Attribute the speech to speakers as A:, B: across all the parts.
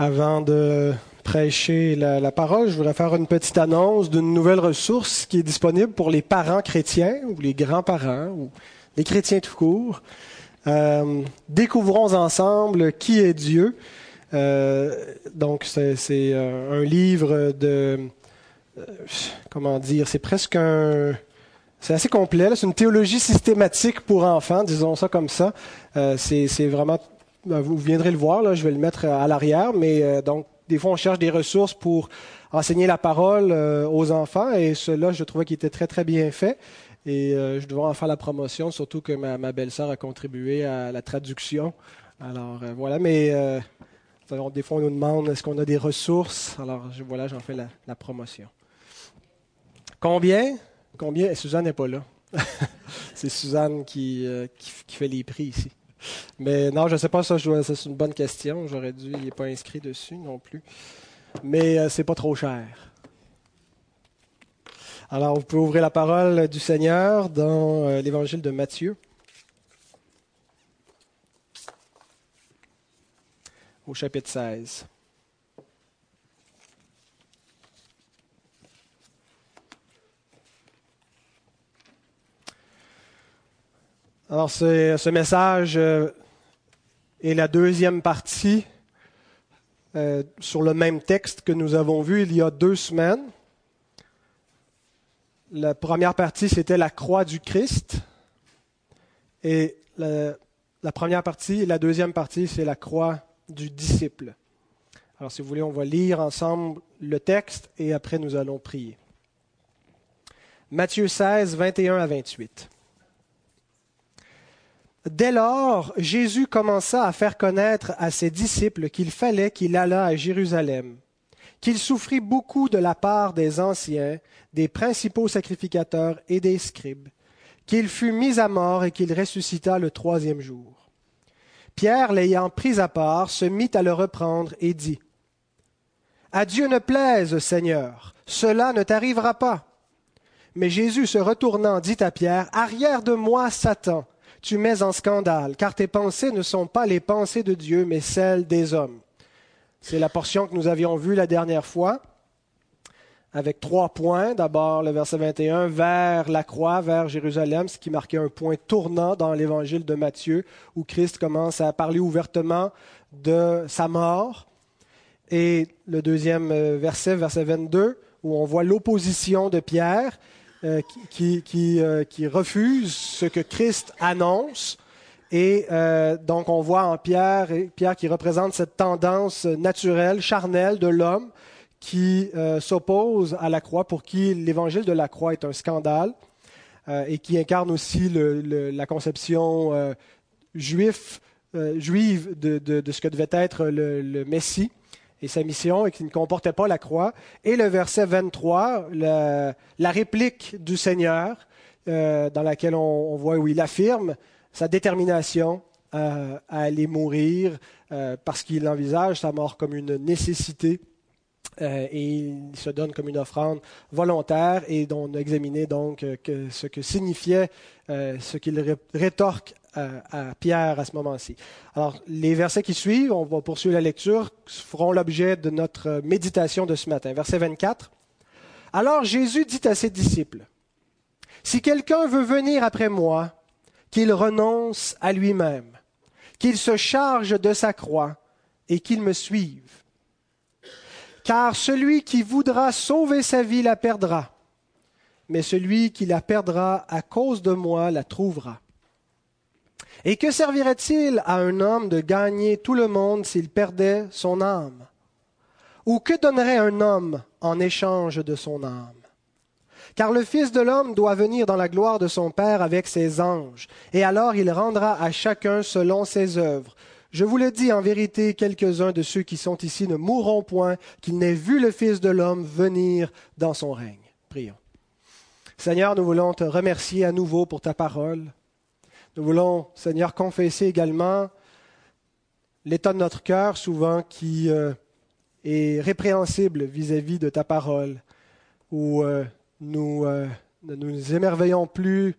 A: Avant de prêcher la, parole, je voudrais faire une petite annonce d'une nouvelle ressource qui est disponible pour les parents chrétiens ou les grands-parents ou les chrétiens tout court. Euh, découvrons ensemble qui est Dieu. Euh, donc c'est euh, un livre de comment dire, c'est presque un c'est assez complet. C'est une théologie systématique pour enfants, disons ça comme ça. c'est vraiment vous viendrez le voir, je vais le mettre à l'arrière, mais euh, donc des fois on cherche des ressources pour enseigner la parole euh, aux enfants et cela je trouvais qu'il était très très bien fait et euh, je devrais en faire la promotion, surtout que ma, belle-sœur a contribué à la traduction. Alors voilà, mais des fois on nous demande est-ce qu'on a des ressources, alors voilà j'en fais la, promotion. Combien? Combien? Suzanne n'est pas là. C'est Suzanne qui fait les prix ici. Mais non, je ne sais pas, ça, c'est une bonne question. J'aurais dû, il n'est pas inscrit dessus non plus. Mais euh, c'est pas trop cher. Alors, vous pouvez ouvrir la parole du Seigneur dans euh, l'évangile de Matthieu. Au chapitre 16. Alors, ce message euh, est la deuxième partie euh, sur le même texte que nous avons vu il y a deux semaines. La première partie, c'était la croix du Christ. Et la, première partie, la deuxième partie, c'est la croix du disciple. Alors, si vous voulez, on va lire ensemble le texte et après nous allons prier. Matthieu 16, 21 à 28. Dès lors, Jésus commença à faire connaître à ses disciples qu'il fallait qu'il allât à Jérusalem, qu'il souffrit beaucoup de la part des anciens, des principaux sacrificateurs et des scribes, qu'il fut mis à mort et qu'il ressuscita le troisième jour. Pierre, l'ayant pris à part, se mit à le reprendre et dit, À Dieu ne plaise, Seigneur, cela ne t'arrivera pas. Mais Jésus se retournant dit à Pierre, Arrière de moi, Satan tu mets en scandale, car tes pensées ne sont pas les pensées de Dieu, mais celles des hommes. C'est la portion que nous avions vue la dernière fois, avec trois points. D'abord, le verset 21, vers la croix, vers Jérusalem, ce qui marquait un point tournant dans l'évangile de Matthieu, où Christ commence à parler ouvertement de sa mort. Et le deuxième euh, verset, verset 22, où on voit l'opposition de Pierre euh, euh, qui, refuse ce que Christ annonce. Et euh, donc on voit en Pierre, Pierre qui représente cette tendance naturelle, charnelle de l'homme qui s'oppose à la croix, pour qui l'évangile de la croix est un scandale, et qui incarne aussi la conception juive de, ce que devait être le Messie et sa mission et qui ne comportait pas la croix. Et le verset 23, la, réplique du Seigneur, euh, dans laquelle on, voit où il affirme sa détermination à aller mourir euh, parce qu'il envisage sa mort comme une nécessité euh, et il se donne comme une offrande volontaire et on a examiné donc ce que signifiait ce qu'il rétorque à, Pierre à ce moment-ci. Alors, les versets qui suivent, on va poursuivre la lecture, feront l'objet de notre méditation de ce matin. Verset 24. Alors Jésus dit à ses disciples, Si quelqu'un veut venir après moi, qu'il renonce à lui-même, qu'il se charge de sa croix et qu'il me suive. Car celui qui voudra sauver sa vie la perdra, mais celui qui la perdra à cause de moi la trouvera. Et que servirait-il à un homme de gagner tout le monde s'il perdait son âme? Ou que donnerait un homme en échange de son âme? Car le Fils de l'homme doit venir dans la gloire de son Père avec ses anges, et alors il rendra à chacun selon ses œuvres. Je vous le dis en vérité, quelques-uns de ceux qui sont ici ne mourront point qu'ils n'aient vu le Fils de l'homme venir dans son règne. Prions. Seigneur, nous voulons te remercier à nouveau pour ta parole. Nous voulons, Seigneur, confesser également l'état de notre cœur souvent qui euh, est répréhensible vis-à-vis de ta parole, où euh, nous euh, ne nous émerveillons plus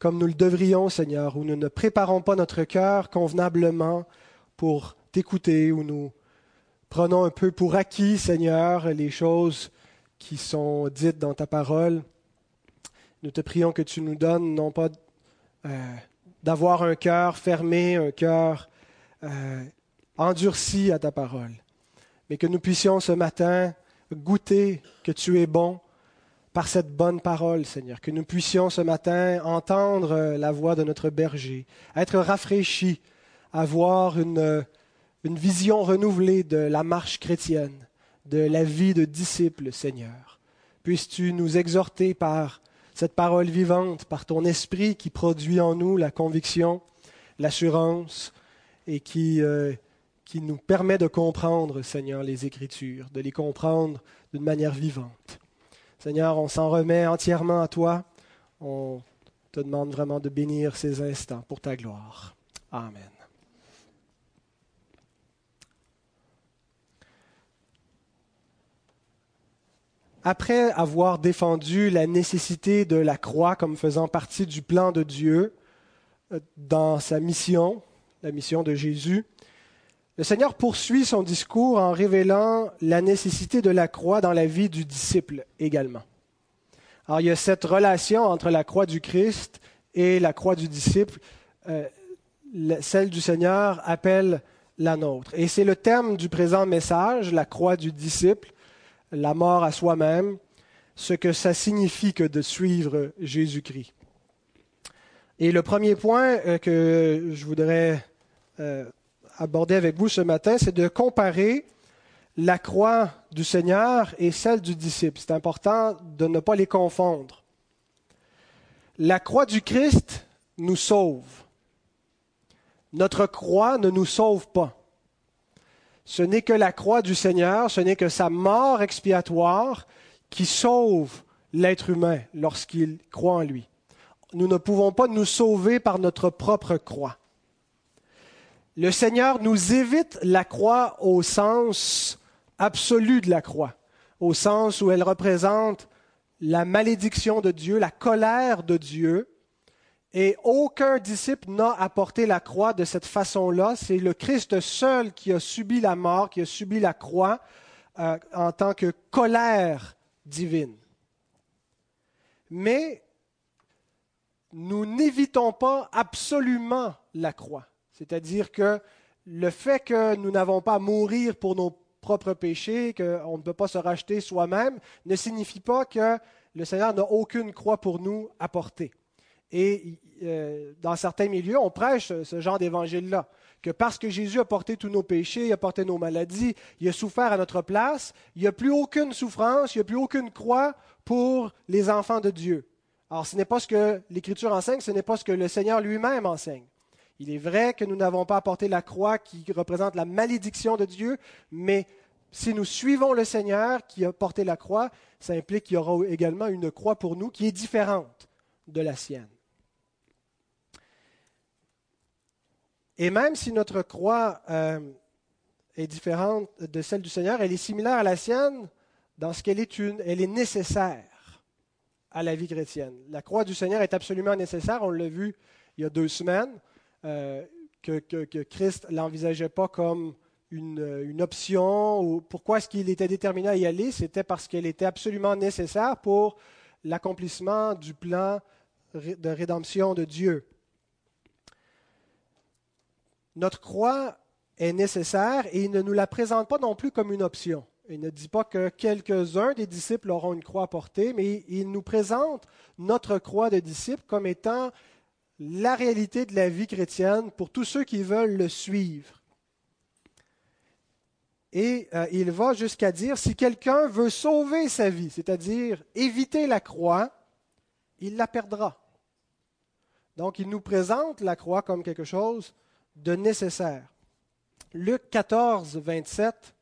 A: comme nous le devrions, Seigneur, où nous ne préparons pas notre cœur convenablement pour t'écouter, où nous prenons un peu pour acquis, Seigneur, les choses qui sont dites dans ta parole. Nous te prions que tu nous donnes non pas d'avoir un cœur fermé, un cœur euh, endurci à ta parole, mais que nous puissions ce matin goûter que tu es bon par cette bonne parole, Seigneur, que nous puissions ce matin entendre la voix de notre berger, être rafraîchis, avoir une, une vision renouvelée de la marche chrétienne, de la vie de disciple, Seigneur. Puisses-tu nous exhorter par cette parole vivante, par ton esprit qui produit en nous la conviction, l'assurance et qui, euh, qui nous permet de comprendre, Seigneur, les Écritures, de les comprendre d'une manière vivante. Seigneur, on s'en remet entièrement à toi. On te demande vraiment de bénir ces instants pour ta gloire. Amen. Après avoir défendu la nécessité de la croix comme faisant partie du plan de Dieu euh, dans sa mission, la mission de Jésus, le Seigneur poursuit son discours en révélant la nécessité de la croix dans la vie du disciple également. Alors il y a cette relation entre la croix du Christ et la croix du disciple. Euh, celle du Seigneur appelle la nôtre. Et c'est le thème du présent message, la croix du disciple, la mort à soi-même, ce que ça signifie que de suivre Jésus-Christ. Et le premier point euh, que je voudrais euh, aborder avec vous ce matin, c'est de comparer la croix du Seigneur et celle du disciple. C'est important de ne pas les confondre. La croix du Christ nous sauve. Notre croix ne nous sauve pas. Ce n'est que la croix du Seigneur, ce n'est que sa mort expiatoire qui sauve l'être humain lorsqu'il croit en lui. Nous ne pouvons pas nous sauver par notre propre croix. Le Seigneur nous évite la croix au sens absolu de la croix, au sens où elle représente la malédiction de Dieu, la colère de Dieu. Et aucun disciple n'a apporté la croix de cette façon-là. C'est le Christ seul qui a subi la mort, qui a subi la croix euh, en tant que colère divine. Mais nous n'évitons pas absolument la croix. C'est-à-dire que le fait que nous n'avons pas à mourir pour nos propres péchés, qu'on ne peut pas se racheter soi-même, ne signifie pas que le Seigneur n'a aucune croix pour nous à porter. Et euh, dans certains milieux, on prêche ce genre d'évangile-là, que parce que Jésus a porté tous nos péchés, il a porté nos maladies, il a souffert à notre place, il n'y a plus aucune souffrance, il n'y a plus aucune croix pour les enfants de Dieu. Alors ce n'est pas ce que l'Écriture enseigne, ce n'est pas ce que le Seigneur lui-même enseigne. Il est vrai que nous n'avons pas apporté la croix qui représente la malédiction de Dieu, mais si nous suivons le Seigneur qui a porté la croix, ça implique qu'il y aura également une croix pour nous qui est différente de la sienne. Et même si notre croix euh, est différente de celle du Seigneur, elle est similaire à la sienne dans ce qu'elle est une, elle est nécessaire à la vie chrétienne. La croix du Seigneur est absolument nécessaire, on l'a vu il y a deux semaines. Euh, que, Christ l'envisageait pas comme une, option. Ou pourquoi est-ce qu'il était déterminé à y aller? C'était parce qu'elle était absolument nécessaire pour l'accomplissement du plan de rédemption de Dieu. Notre croix est nécessaire et il ne nous la présente pas non plus comme une option. Il ne dit pas que quelques-uns des disciples auront une croix à porter, mais il nous présente notre croix de disciples comme étant la réalité de la vie chrétienne pour tous ceux qui veulent le suivre. Et euh, il va jusqu'à dire, si quelqu'un veut sauver sa vie, c'est-à-dire éviter la croix, il la perdra. Donc il nous présente la croix comme quelque chose de nécessaire. Luc 14, 27,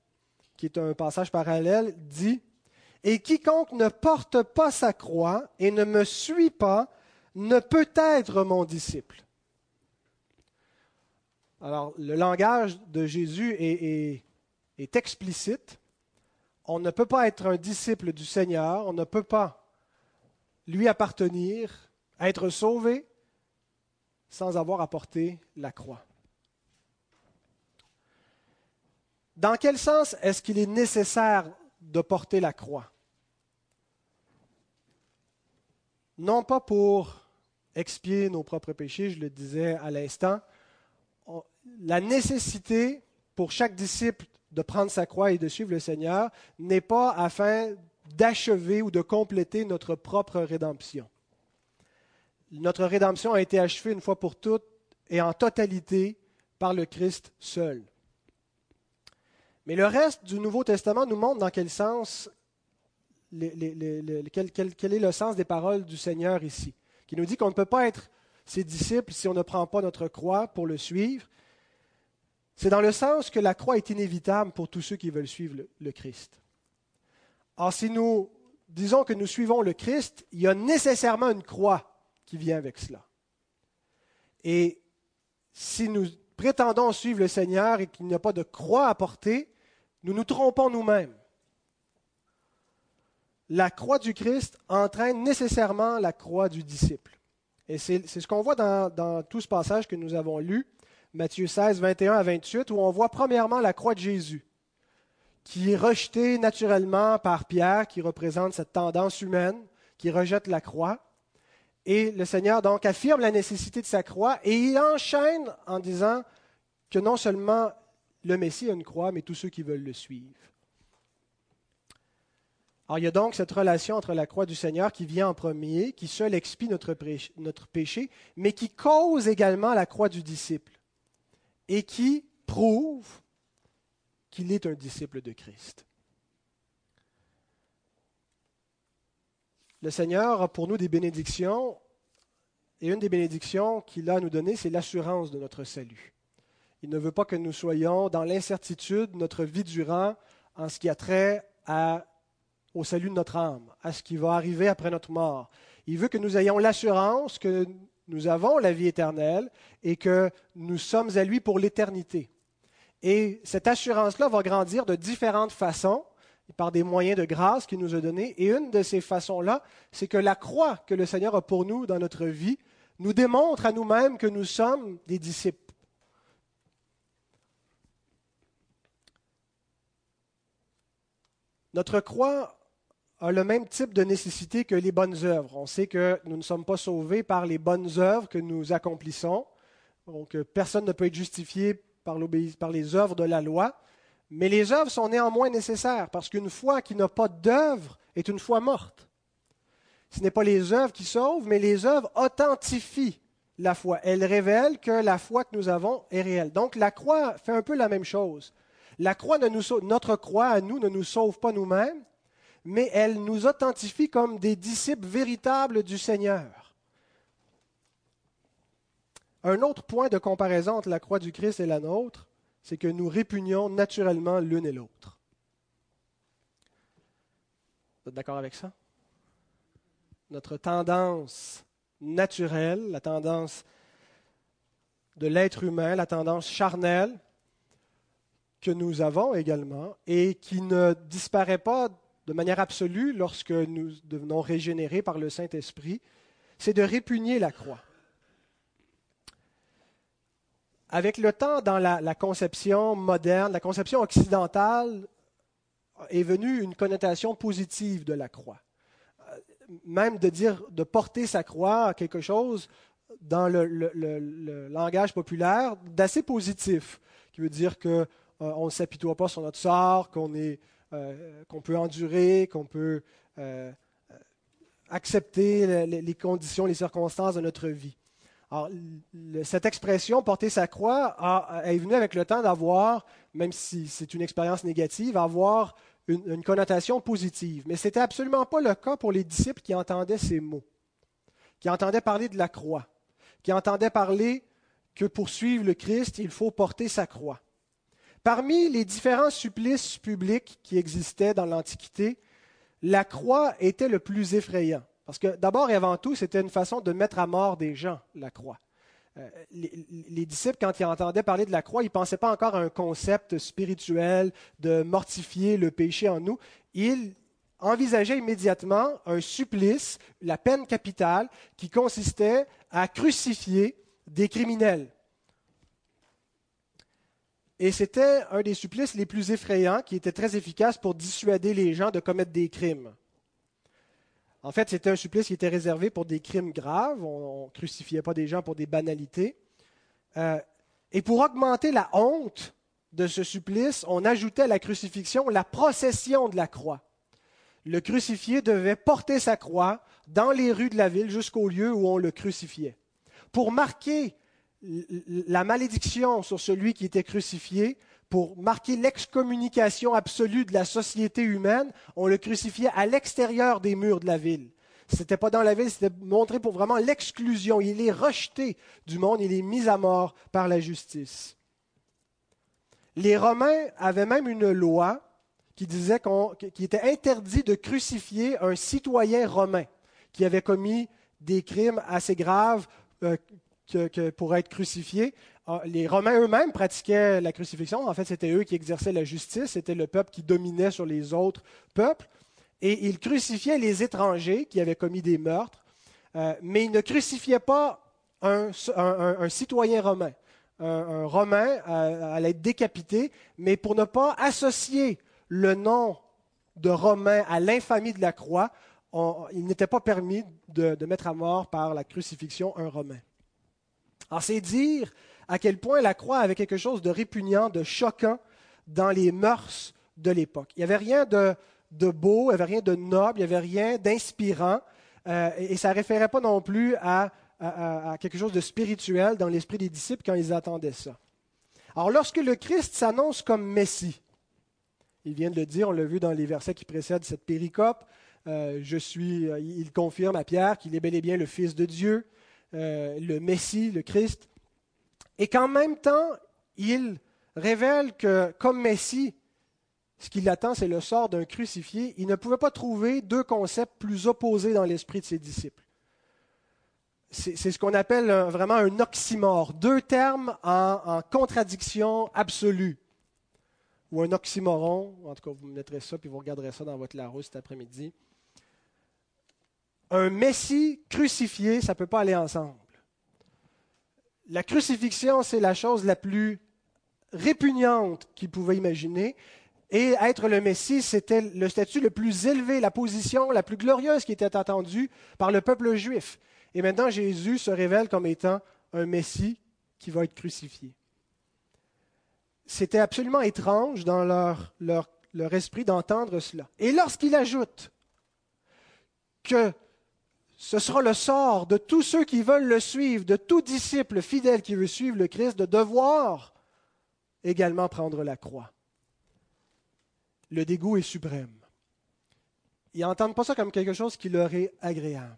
A: qui est un passage parallèle, dit, Et quiconque ne porte pas sa croix et ne me suit pas ne peut être mon disciple. Alors, le langage de Jésus est, est, explicite. On ne peut pas être un disciple du Seigneur, on ne peut pas lui appartenir, être sauvé, sans avoir apporté la croix. Dans quel sens est-ce qu'il est nécessaire de porter la croix? Non pas pour expier nos propres péchés, je le disais à l'instant, la nécessité pour chaque disciple de prendre sa croix et de suivre le Seigneur n'est pas afin d'achever ou de compléter notre propre rédemption. Notre rédemption a été achevée une fois pour toutes et en totalité par le Christ seul. Mais le reste du Nouveau Testament nous montre dans quel sens, quel est le sens des paroles du Seigneur ici, qui nous dit qu'on ne peut pas être ses disciples si on ne prend pas notre croix pour le suivre, c'est dans le sens que la croix est inévitable pour tous ceux qui veulent suivre le, Christ. Or, si nous disons que nous suivons le Christ, il y a nécessairement une croix qui vient avec cela. Et si nous prétendons suivre le Seigneur et qu'il n'y a pas de croix à porter, nous nous trompons nous-mêmes. La croix du Christ entraîne nécessairement la croix du disciple. Et c'est ce qu'on voit dans, tout ce passage que nous avons lu. Matthieu 16, 21 à 28, où on voit premièrement la croix de Jésus, qui est rejetée naturellement par Pierre, qui représente cette tendance humaine, qui rejette la croix. Et le Seigneur donc affirme la nécessité de sa croix et il enchaîne en disant que non seulement le Messie a une croix, mais tous ceux qui veulent le suivre. Alors il y a donc cette relation entre la croix du Seigneur qui vient en premier, qui seul expie notre, péché, mais qui cause également la croix du disciple et qui prouve qu'il est un disciple de Christ. Le Seigneur a pour nous des bénédictions, et une des bénédictions qu'il a à nous donner, c'est l'assurance de notre salut. Il ne veut pas que nous soyons dans l'incertitude notre vie durant en ce qui a trait au salut de notre âme, à ce qui va arriver après notre mort. Il veut que nous ayons l'assurance que nous avons la vie éternelle et que nous sommes à lui pour l'éternité. Et cette assurance-là va grandir de différentes façons, par des moyens de grâce qu'il nous a donnés. Et une de ces façons-là, c'est que la croix que le Seigneur a pour nous dans notre vie nous démontre à nous-mêmes que nous sommes des disciples. Notre croix a le même type de nécessité que les bonnes œuvres. On sait que nous ne sommes pas sauvés par les bonnes œuvres que nous accomplissons. Donc, euh, personne ne peut être justifié par, par les œuvres de la loi. Mais les œuvres sont néanmoins nécessaires parce qu'une foi qui n'a pas d'œuvre est une foi morte. Ce n'est pas les œuvres qui sauvent, mais les œuvres authentifient la foi. Elles révèlent que la foi que nous avons est réelle. Donc la croix fait un peu la même chose. Notre croix à nous ne nous sauve pas nous-mêmes, mais elle nous authentifie comme des disciples véritables du Seigneur. Un autre point de comparaison entre la croix du Christ et la nôtre, c'est que nous répugnons naturellement l'une et l'autre. Vous êtes d'accord avec ça? Notre tendance naturelle, la tendance de l'être humain, la tendance charnelle que nous avons également et qui ne disparaît pas de manière absolue lorsque nous devenons régénérés par le Saint-Esprit, c'est de répugner la croix. Avec le temps, dans la, conception moderne, la conception occidentale, est venue une connotation positive de la croix. Euh, même de dire, de porter sa croix à quelque chose dans le, langage populaire d'assez positif, qui veut dire qu'on euh, ne s'apitoie pas sur notre sort, qu'on euh, qu'on peut endurer, qu'on peut euh, accepter les, conditions, les circonstances de notre vie. Alors, cette expression, porter sa croix, est venue avec le temps d'avoir, même si c'est une expérience négative, avoir une, une, connotation positive. Mais ce n'était absolument pas le cas pour les disciples qui entendaient ces mots, qui entendaient parler de la croix, qui entendaient parler que pour suivre le Christ, il faut porter sa croix. Parmi les différents supplices publics qui existaient dans l'Antiquité, la croix était le plus effrayant. Parce que d'abord et avant tout, c'était une façon de mettre à mort des gens, la croix. Euh, les, disciples, quand ils entendaient parler de la croix, ils ne pensaient pas encore à un concept spirituel de mortifier le péché en nous. Ils envisageaient immédiatement un supplice, la peine capitale, qui consistait à crucifier des criminels, Et c'était un des supplices les plus effrayants qui était très efficace pour dissuader les gens de commettre des crimes. En fait, c'était un supplice qui était réservé pour des crimes graves. On ne crucifiait pas des gens pour des banalités. Euh, et pour augmenter la honte de ce supplice, on ajoutait à la crucifixion la procession de la croix. Le crucifié devait porter sa croix dans les rues de la ville jusqu'au lieu où on le crucifiait. Pour marquer la malédiction sur celui qui était crucifié, pour marquer l'excommunication absolue de la société humaine, on le crucifiait à l'extérieur des murs de la ville. Ce n'était pas dans la ville, c'était montré pour vraiment l'exclusion. Il est rejeté du monde, il est mis à mort par la justice. Les Romains avaient même une loi qui disait qu'il était interdit de crucifier un citoyen romain qui avait commis des crimes assez graves euh, que, pour être crucifié. Ah, les Romains eux-mêmes pratiquaient la crucifixion. En fait, c'était eux qui exerçaient la justice. C'était le peuple qui dominait sur les autres peuples. Et ils crucifiaient les étrangers qui avaient commis des meurtres, euh, mais ils ne crucifiaient pas un, citoyen romain. Un, Romain allait être décapité, mais pour ne pas associer le nom de Romain à l'infamie de la croix, il n'était pas permis de, de mettre à mort par la crucifixion un Romain. Alors c'est dire à quel point la croix avait quelque chose de répugnant, de choquant dans les mœurs de l'époque. Il n'y avait rien de, beau, il n'y avait rien de noble, il n'y avait rien d'inspirant, euh, et, ça ne référait pas non plus à, quelque chose de spirituel dans l'esprit des disciples quand ils attendaient ça. Alors lorsque le Christ s'annonce comme Messie, il vient de le dire, on l'a vu dans les versets qui précèdent cette péricope, euh, je suis, euh, il confirme à Pierre qu'il est bel et bien le Fils de Dieu, euh, le Messie, le Christ, et qu'en même temps, il révèle que comme Messie, ce qui l'attend, c'est le sort d'un crucifié, il ne pouvait pas trouver deux concepts plus opposés dans l'esprit de ses disciples. C'est ce qu'on appelle vraiment un oxymore, deux termes en, contradiction absolue. Ou un oxymoron, en tout cas vous me mettrez ça, puis vous regarderez ça dans votre Larousse cet après-midi un Messie crucifié, ça ne peut pas aller ensemble. La crucifixion, c'est la chose la plus répugnante qu'il pouvait imaginer. Et être le Messie, c'était le statut le plus élevé, la position la plus glorieuse qui était attendue par le peuple juif. Et maintenant, Jésus se révèle comme étant un Messie qui va être crucifié. C'était absolument étrange dans leur, leur, leur esprit d'entendre cela. Et lorsqu'il ajoute que ce sera le sort de tous ceux qui veulent le suivre, de tout disciple fidèle qui veut suivre le Christ, de devoir également prendre la croix. Le dégoût est suprême. Ils n'entendent pas ça comme quelque chose qui leur est agréable.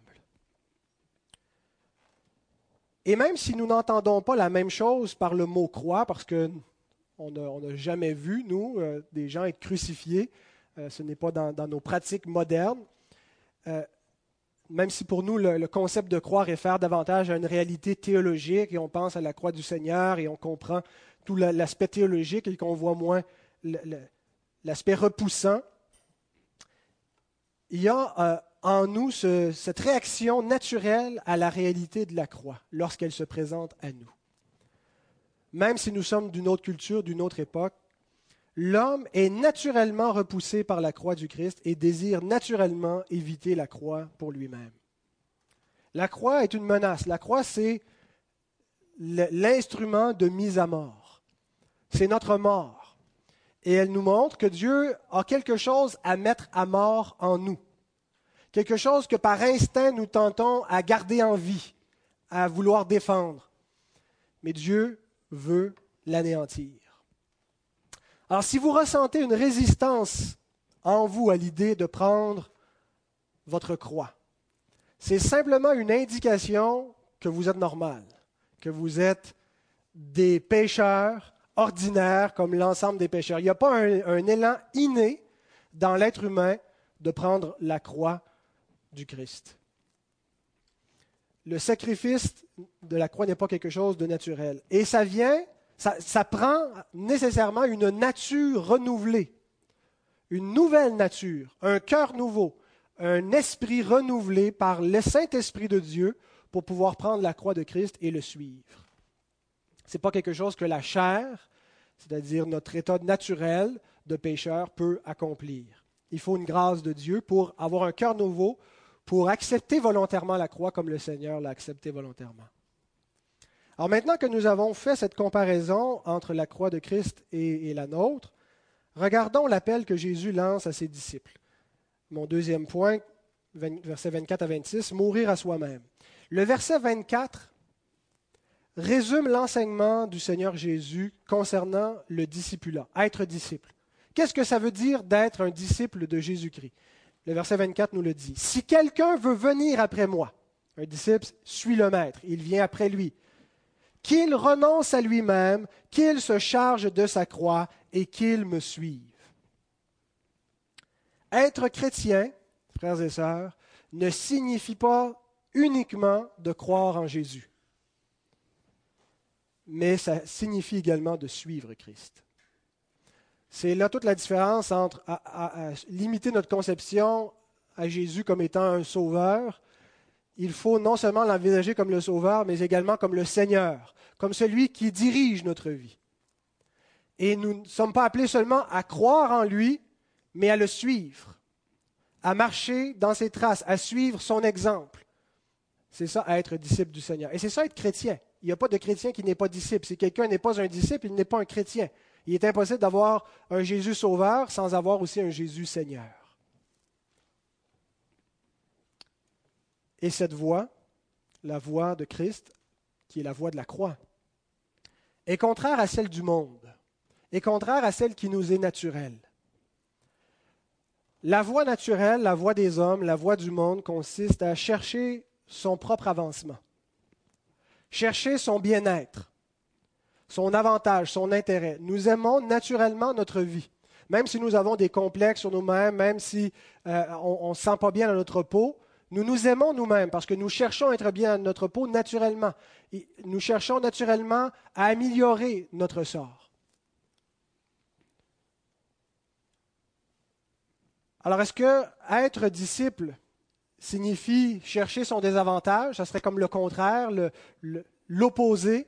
A: Et même si nous n'entendons pas la même chose par le mot croix, parce qu'on n'a jamais vu, nous, euh, des gens être crucifiés, euh, ce n'est pas dans, nos pratiques modernes, euh, même si pour nous le, concept de croix réfère davantage à une réalité théologique et on pense à la croix du Seigneur et on comprend tout l'aspect théologique et qu'on voit moins l'aspect repoussant, il y a euh, en nous cette réaction naturelle à la réalité de la croix lorsqu'elle se présente à nous. Même si nous sommes d'une autre culture, d'une autre époque, L'homme est naturellement repoussé par la croix du Christ et désire naturellement éviter la croix pour lui-même. La croix est une menace. La croix, c'est l'instrument de mise à mort. C'est notre mort. Et elle nous montre que Dieu a quelque chose à mettre à mort en nous. Quelque chose que par instinct nous tentons à garder en vie, à vouloir défendre. Mais Dieu veut l'anéantir. Alors si vous ressentez une résistance en vous à l'idée de prendre votre croix, c'est simplement une indication que vous êtes normal, que vous êtes des pécheurs ordinaires comme l'ensemble des pécheurs. Il n'y a pas un, élan inné dans l'être humain de prendre la croix du Christ. Le sacrifice de la croix n'est pas quelque chose de naturel. Et ça vient ça, prend nécessairement une nature renouvelée, une nouvelle nature, un cœur nouveau, un esprit renouvelé par le Saint-Esprit de Dieu pour pouvoir prendre la croix de Christ et le suivre. Ce n'est pas quelque chose que la chair c'est-à-dire notre état naturel de pécheur, peut accomplir. Il faut une grâce de Dieu pour avoir un cœur nouveau, pour accepter volontairement la croix comme le Seigneur l'a accepté volontairement. Alors maintenant que nous avons fait cette comparaison entre la croix de Christ et, la nôtre, regardons l'appel que Jésus lance à ses disciples. Mon deuxième point, versets 24 à 26, mourir à soi-même. Le verset 24 résume l'enseignement du Seigneur Jésus concernant le discipulat, être disciple. Qu'est-ce que ça veut dire d'être un disciple de Jésus-Christ? Le verset 24 nous le dit. Si quelqu'un veut venir après moi, un disciple suit le Maître, il vient après lui, qu'il renonce à lui-même, qu'il se charge de sa croix et qu'il me suive. Être chrétien, frères et sœurs, ne signifie pas uniquement de croire en Jésus, mais ça signifie également de suivre Christ. C'est là toute la différence entre limiter notre conception à Jésus comme étant un sauveur. Il faut non seulement l'envisager comme le sauveur, mais également comme le Seigneur, comme celui qui dirige notre vie. Et nous ne sommes pas appelés seulement à croire en lui, mais à le suivre, à marcher dans ses traces, à suivre son exemple. C'est ça, être disciple du Seigneur. Et c'est ça, être chrétien. Il n'y a pas de chrétien qui n'est pas disciple. Si quelqu'un n'est pas un disciple, il n'est pas un chrétien. Il est impossible d'avoir un Jésus sauveur sans avoir aussi un Jésus Seigneur. Et cette voie, la voie de Christ, qui est la voie de la croix, est contraire à celle du monde, est contraire à celle qui nous est naturelle. La voie naturelle, la voie des hommes, la voie du monde consiste à chercher son propre avancement, chercher son bien-être, son avantage, son intérêt. Nous aimons naturellement notre vie. Même si nous avons des complexes sur nous-mêmes, même si euh, on ne se sent pas bien dans notre peau, nous nous aimons nous-mêmes parce que nous cherchons à être bien dans notre peau naturellement. nous cherchons naturellement à améliorer notre sort. Alors, est-ce que être disciple signifie chercher son désavantage? Ça serait comme le contraire, l'opposé.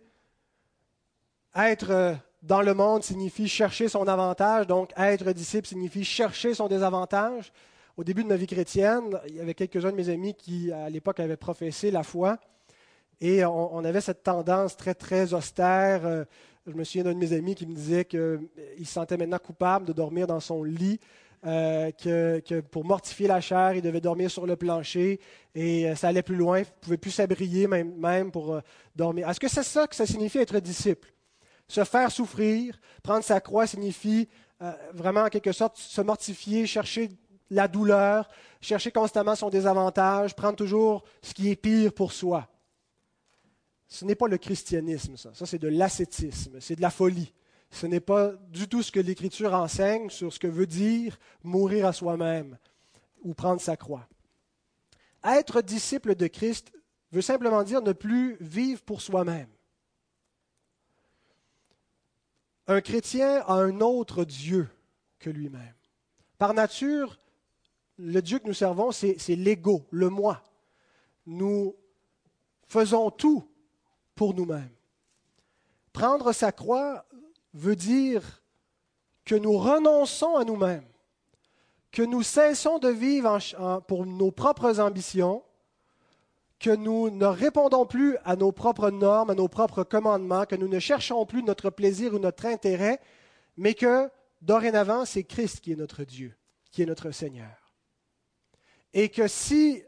A: Être euh, dans le monde signifie chercher son avantage, donc être disciple signifie chercher son désavantage. Au début de ma vie chrétienne, il y avait quelques-uns de mes amis qui, à l'époque, avaient professé la foi. Et on, avait cette tendance très, très austère. Euh, je me souviens d'un de mes amis qui me disait qu'il euh, se sentait maintenant coupable de dormir dans son lit, que, pour mortifier la chair, il devait dormir sur le plancher. Et ça allait plus loin. Il ne pouvait plus s'abrier même, pour dormir. Est-ce que c'est ça que ça signifie être disciple? Se faire souffrir, prendre sa croix signifie euh, vraiment en quelque sorte se mortifier, chercher la douleur, chercher constamment son désavantage, prendre toujours ce qui est pire pour soi. Ce n'est pas le christianisme, ça. Ça, c'est de l'ascétisme, c'est de la folie. Ce n'est pas du tout ce que l'Écriture enseigne sur ce que veut dire mourir à soi-même ou prendre sa croix. Être disciple de Christ veut simplement dire ne plus vivre pour soi-même. un chrétien a un autre Dieu que lui-même. Par nature, le Dieu que nous servons, c'est l'ego, le moi. Nous faisons tout pour nous-mêmes. Prendre sa croix veut dire que nous renonçons à nous-mêmes, que nous cessons de vivre pour nos propres ambitions que nous ne répondons plus à nos propres normes, à nos propres commandements, que nous ne cherchons plus notre plaisir ou notre intérêt, mais que dorénavant, c'est Christ qui est notre Dieu, qui est notre Seigneur. Et que si,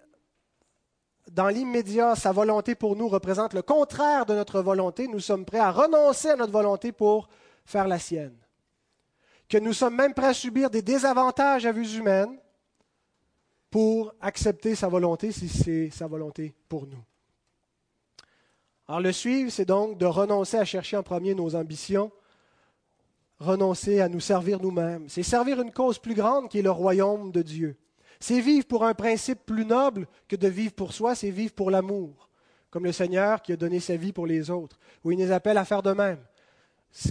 A: dans l'immédiat, sa volonté pour nous représente le contraire de notre volonté, nous sommes prêts à renoncer à notre volonté pour faire la sienne. Que nous sommes même prêts à subir des désavantages à vue humaine, pour accepter sa volonté si c'est sa volonté pour nous. Alors le suivre, c'est donc de renoncer à chercher en premier nos ambitions, renoncer à nous servir nous-mêmes. C'est servir une cause plus grande qui est le royaume de Dieu. C'est vivre pour un principe plus noble que de vivre pour soi, c'est vivre pour l'amour, comme le Seigneur qui a donné sa vie pour les autres, où il nous appelle à faire de même.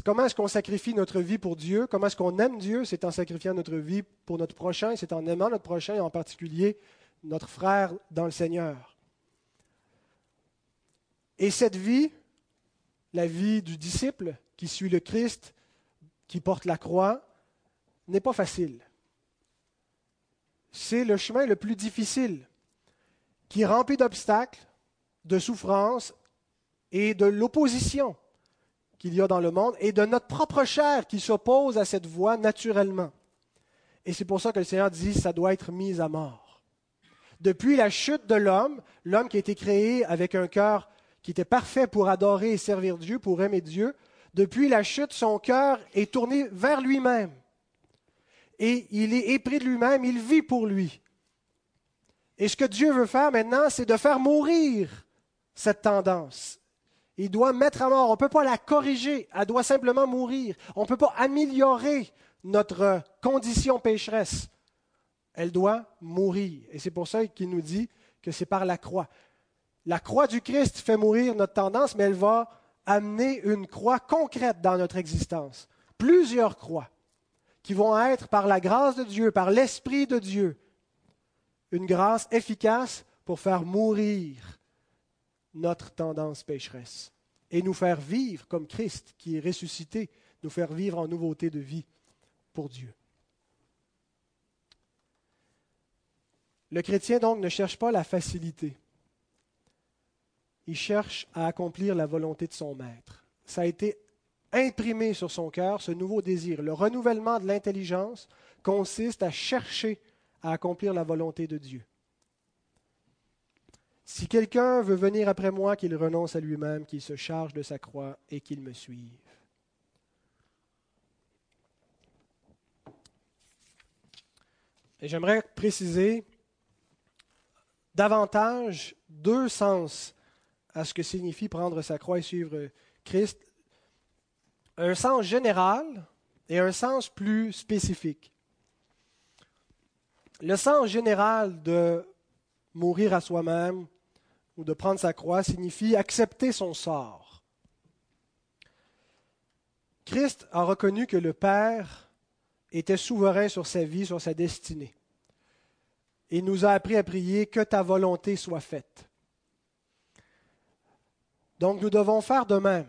A: Comment est-ce qu'on sacrifie notre vie pour Dieu? Comment est-ce qu'on aime Dieu? C'est en sacrifiant notre vie pour notre prochain, c'est en aimant notre prochain, et en particulier notre frère dans le Seigneur. Et cette vie, la vie du disciple qui suit le Christ qui porte la croix n'est pas facile. C'est le chemin le plus difficile, qui est rempli d'obstacles, de souffrances et de l'opposition qu'il y a dans le monde et de notre propre chair qui s'oppose à cette voie naturellement. Et c'est pour ça que le Seigneur dit ça doit être mis à mort. Depuis la chute de l'homme, l'homme qui a été créé avec un cœur qui était parfait pour adorer et servir Dieu, pour aimer Dieu, depuis la chute, son cœur est tourné vers lui-même. Et il est épris de lui-même, il vit pour lui. Et ce que Dieu veut faire maintenant, c'est de faire mourir cette tendance. Il doit mettre à mort. On ne peut pas la corriger. Elle doit simplement mourir. On ne peut pas améliorer notre condition pécheresse. Elle doit mourir. Et c'est pour ça qu'il nous dit que c'est par la croix. La croix du Christ fait mourir notre tendance, mais elle va amener une croix concrète dans notre existence. Plusieurs croix qui vont être par la grâce de Dieu, par l'Esprit de Dieu, une grâce efficace pour faire mourir notre tendance pécheresse et nous faire vivre comme Christ qui est ressuscité, nous faire vivre en nouveauté de vie pour Dieu. Le chrétien donc ne cherche pas la facilité. Il cherche à accomplir la volonté de son maître. Ça a été imprimé sur son cœur, ce nouveau désir. Le renouvellement de l'intelligence consiste à chercher à accomplir la volonté de Dieu. Si quelqu'un veut venir après moi, qu'il renonce à lui-même, qu'il se charge de sa croix et qu'il me suive. Et j'aimerais préciser davantage deux sens à ce que signifie prendre sa croix et suivre Christ. Un sens général et un sens plus spécifique. Le sens général de mourir à soi-même ou de prendre sa croix signifie accepter son sort. Christ a reconnu que le Père était souverain sur sa vie, sur sa destinée. Il nous a appris à prier que ta volonté soit faite. Donc nous devons faire de même.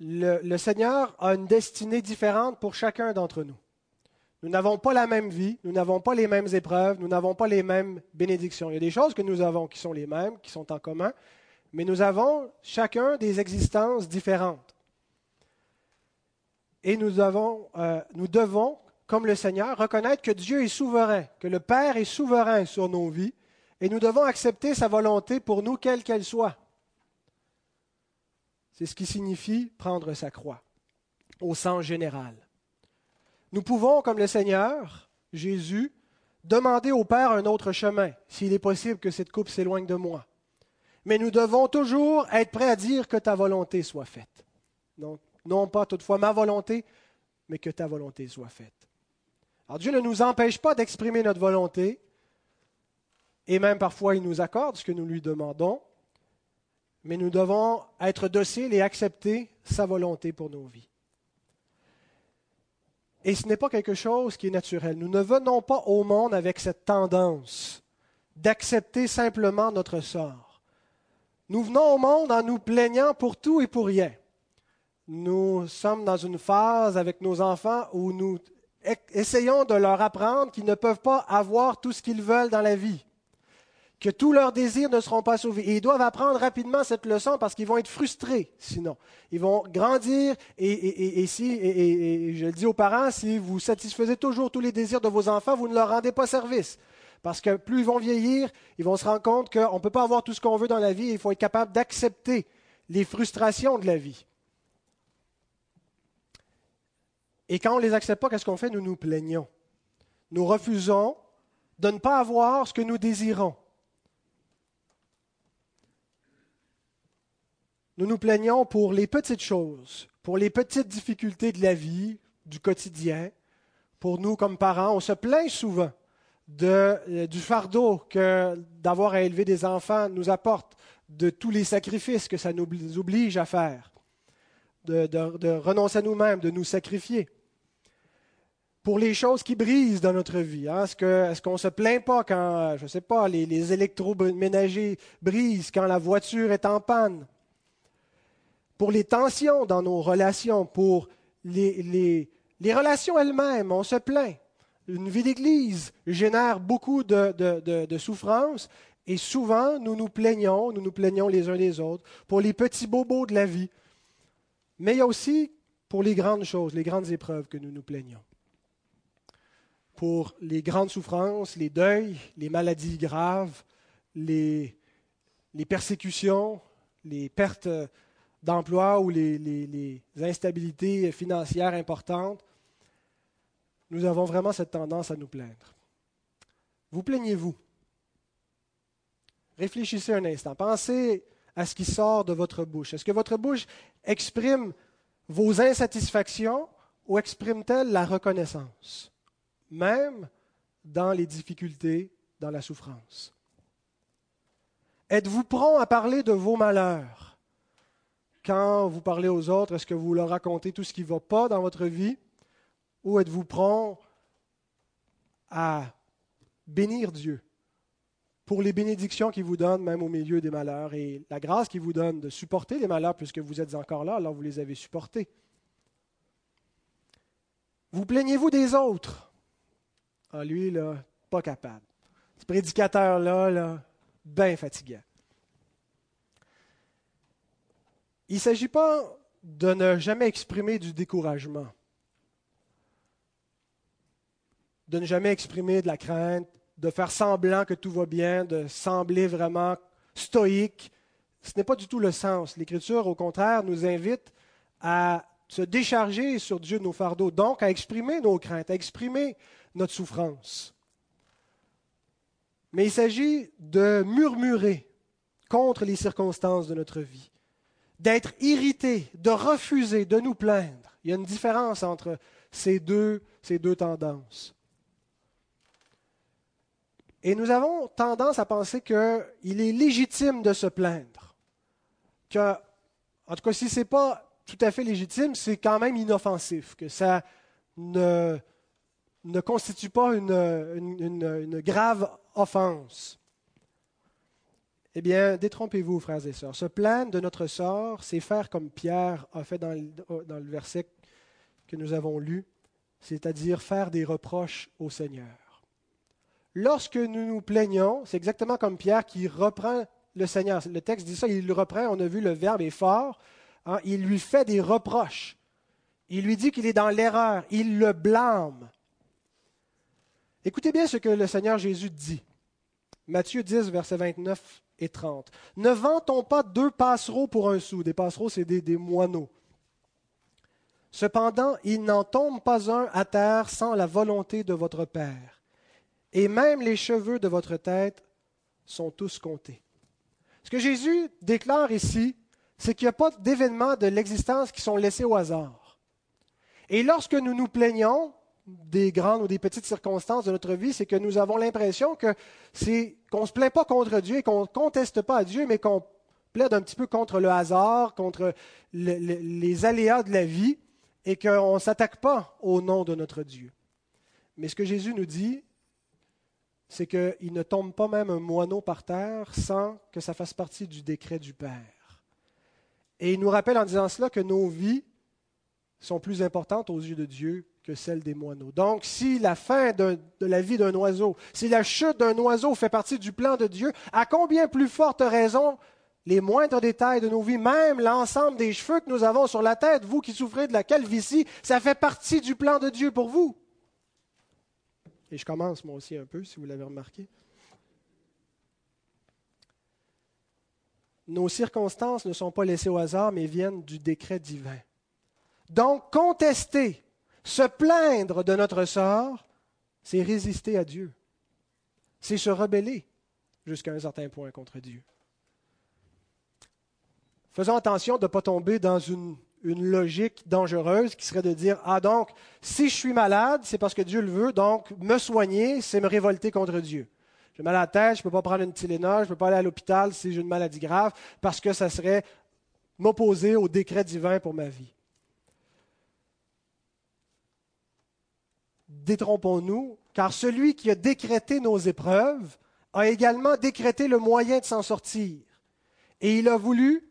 A: Le, Seigneur a une destinée différente pour chacun d'entre nous. Nous n'avons pas la même vie, nous n'avons pas les mêmes épreuves, nous n'avons pas les mêmes bénédictions. Il y a des choses que nous avons qui sont les mêmes, qui sont en commun, mais nous avons chacun des existences différentes. Et nous, euh, nous devons, comme le Seigneur, reconnaître que Dieu est souverain, que le Père est souverain sur nos vies, et nous devons accepter sa volonté pour nous, quelle qu'elle soit. C'est ce qui signifie prendre sa croix, au sens général. Nous pouvons, comme le Seigneur, Jésus, demander au Père un autre chemin, s'il est possible que cette coupe s'éloigne de moi. Mais nous devons toujours être prêts à dire que ta volonté soit faite. Non pas toutefois ma volonté, mais que ta volonté soit faite. Alors Dieu ne nous empêche pas d'exprimer notre volonté, et même parfois il nous accorde ce que nous lui demandons, mais nous devons être dociles et accepter sa volonté pour nos vies. Et ce n'est pas quelque chose qui est naturel. Nous ne venons pas au monde avec cette tendance d'accepter simplement notre sort. Nous venons au monde en nous plaignant pour tout et pour rien. Nous sommes dans une phase avec nos enfants où nous essayons de leur apprendre qu'ils ne peuvent pas avoir tout ce qu'ils veulent dans la vie que tous leurs désirs ne seront pas sauvés. Et ils doivent apprendre rapidement cette leçon parce qu'ils vont être frustrés sinon. Ils vont grandir et, si, et, je le dis aux parents, si vous satisfaisez toujours tous les désirs de vos enfants, vous ne leur rendez pas service. Parce que plus ils vont vieillir, ils vont se rendre compte qu'on ne peut pas avoir tout ce qu'on veut dans la vie, il faut être capable d'accepter les frustrations de la vie. Et quand on ne les accepte pas, qu'est-ce qu'on fait? Nous nous plaignons. Nous refusons de ne pas avoir ce que nous désirons. Nous nous plaignons pour les petites choses, pour les petites difficultés de la vie, du quotidien. Pour nous, comme parents, on se plaint souvent euh, du fardeau que d'avoir à élever des enfants nous apporte, de tous les sacrifices que ça nous oblige à faire, de, renoncer à nous-mêmes, de nous sacrifier. Pour les choses qui brisent dans notre vie, hein, est-ce qu'on ne se plaint pas quand, je ne sais pas, les, les électroménagers brisent, quand la voiture est en panne? Pour les tensions dans nos relations, pour les, relations elles-mêmes, on se plaint. Une vie d'Église génère beaucoup de, de, de, souffrance et souvent nous nous plaignons, nous nous plaignons les uns les autres pour les petits bobos de la vie. Mais il y a aussi pour les grandes choses, les grandes épreuves que nous nous plaignons. Pour les grandes souffrances, les deuils, les maladies graves, les persécutions, les pertes d'emploi ou les, instabilités financières importantes, nous avons vraiment cette tendance à nous plaindre. Vous plaignez-vous? Réfléchissez un instant. Pensez à ce qui sort de votre bouche. Est-ce que votre bouche exprime vos insatisfactions ou exprime-t-elle la reconnaissance, même dans les difficultés, dans la souffrance? Êtes-vous prompt à parler de vos malheurs? Quand vous parlez aux autres, est-ce que vous leur racontez tout ce qui ne va pas dans votre vie? Ou êtes-vous prompt à bénir Dieu pour les bénédictions qu'il vous donne même au milieu des malheurs et la grâce qu'il vous donne de supporter les malheurs puisque vous êtes encore là alors vous les avez supportés? Vous plaignez-vous des autres? Ah, lui, là, pas capable. Ce prédicateur-là, là, bien fatigant. Il ne s'agit pas de ne jamais exprimer du découragement, de ne jamais exprimer de la crainte, de faire semblant que tout va bien, de sembler vraiment stoïque. Ce n'est pas du tout le sens. L'Écriture, au contraire, nous invite à se décharger sur Dieu de nos fardeaux, donc à exprimer nos craintes, à exprimer notre souffrance. Mais il s'agit de murmurer contre les circonstances de notre vie, d'être irrité, de refuser, de nous plaindre. Il y a une différence entre ces deux, ces deux tendances. Et nous avons tendance à penser qu'il est légitime de se plaindre. Que, en tout cas, si ce n'est pas tout à fait légitime, c'est quand même inoffensif, que ça ne, constitue pas une grave offense. Eh bien, détrompez-vous, frères et sœurs. Se plaindre de notre sort, c'est faire comme Pierre a fait dans le, verset que nous avons lu, c'est-à-dire faire des reproches au Seigneur. Lorsque nous nous plaignons, c'est exactement comme Pierre qui reprend le Seigneur. Le texte dit ça, il le reprend, on a vu le verbe est fort. Hein, il lui fait des reproches. Il lui dit qu'il est dans l'erreur. Il le blâme. Écoutez bien ce que le Seigneur Jésus dit. Matthieu 10, verset 29 et 30. Ne vantons pas deux passereaux pour un sou. Des passereaux, c'est des, des moineaux. Cependant, il n'en tombe pas un à terre sans la volonté de votre Père. Et même les cheveux de votre tête sont tous comptés. Ce que Jésus déclare ici, c'est qu'il n'y a pas d'événements de l'existence qui sont laissés au hasard. Et lorsque nous nous plaignons, des grandes ou des petites circonstances de notre vie, c'est que nous avons l'impression que c'est qu'on ne se plaint pas contre Dieu qu'on ne conteste pas à Dieu, mais qu'on plaide un petit peu contre le hasard, contre les aléas de la vie, et qu'on ne s'attaque pas au nom de notre Dieu. Mais ce que Jésus nous dit, c'est qu'il ne tombe pas même un moineau par terre sans que ça fasse partie du décret du Père. Et il nous rappelle en disant cela que nos vies sont plus importantes aux yeux de Dieu que celle des moineaux. Donc, si la fin de, la vie d'un oiseau, si la chute d'un oiseau fait partie du plan de Dieu, à combien plus forte raison les moindres détails de nos vies, même l'ensemble des cheveux que nous avons sur la tête, vous qui souffrez de la calvitie, ça fait partie du plan de Dieu pour vous. Et je commence moi aussi un peu, si vous l'avez remarqué. Nos circonstances ne sont pas laissées au hasard, mais viennent du décret divin. Donc, contester se plaindre de notre sort, c'est résister à Dieu. C'est se rebeller jusqu'à un certain point contre Dieu. Faisons attention de ne pas tomber dans une, logique dangereuse qui serait de dire, ah donc, si je suis malade, c'est parce que Dieu le veut, donc me soigner, c'est me révolter contre Dieu. J'ai mal à la tête, je ne peux pas prendre une Tylenol, je ne peux pas aller à l'hôpital si j'ai une maladie grave, parce que ça serait m'opposer au décret divin pour ma vie. Détrompons-nous, car celui qui a décrété nos épreuves a également décrété le moyen de s'en sortir. Et il a voulu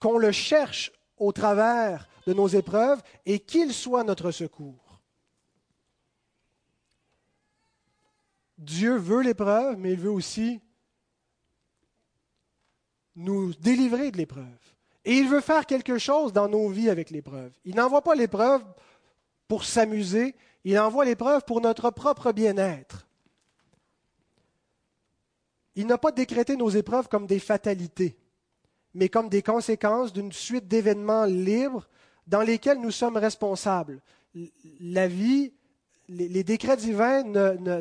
A: qu'on le cherche au travers de nos épreuves et qu'il soit notre secours. Dieu veut l'épreuve, mais il veut aussi nous délivrer de l'épreuve. Et il veut faire quelque chose dans nos vies avec l'épreuve. Il n'envoie pas l'épreuve pour s'amuser, il envoie l'épreuve pour notre propre bien-être. Il n'a pas décrété nos épreuves comme des fatalités, mais comme des conséquences d'une suite d'événements libres dans lesquels nous sommes responsables. La vie les, décrets divins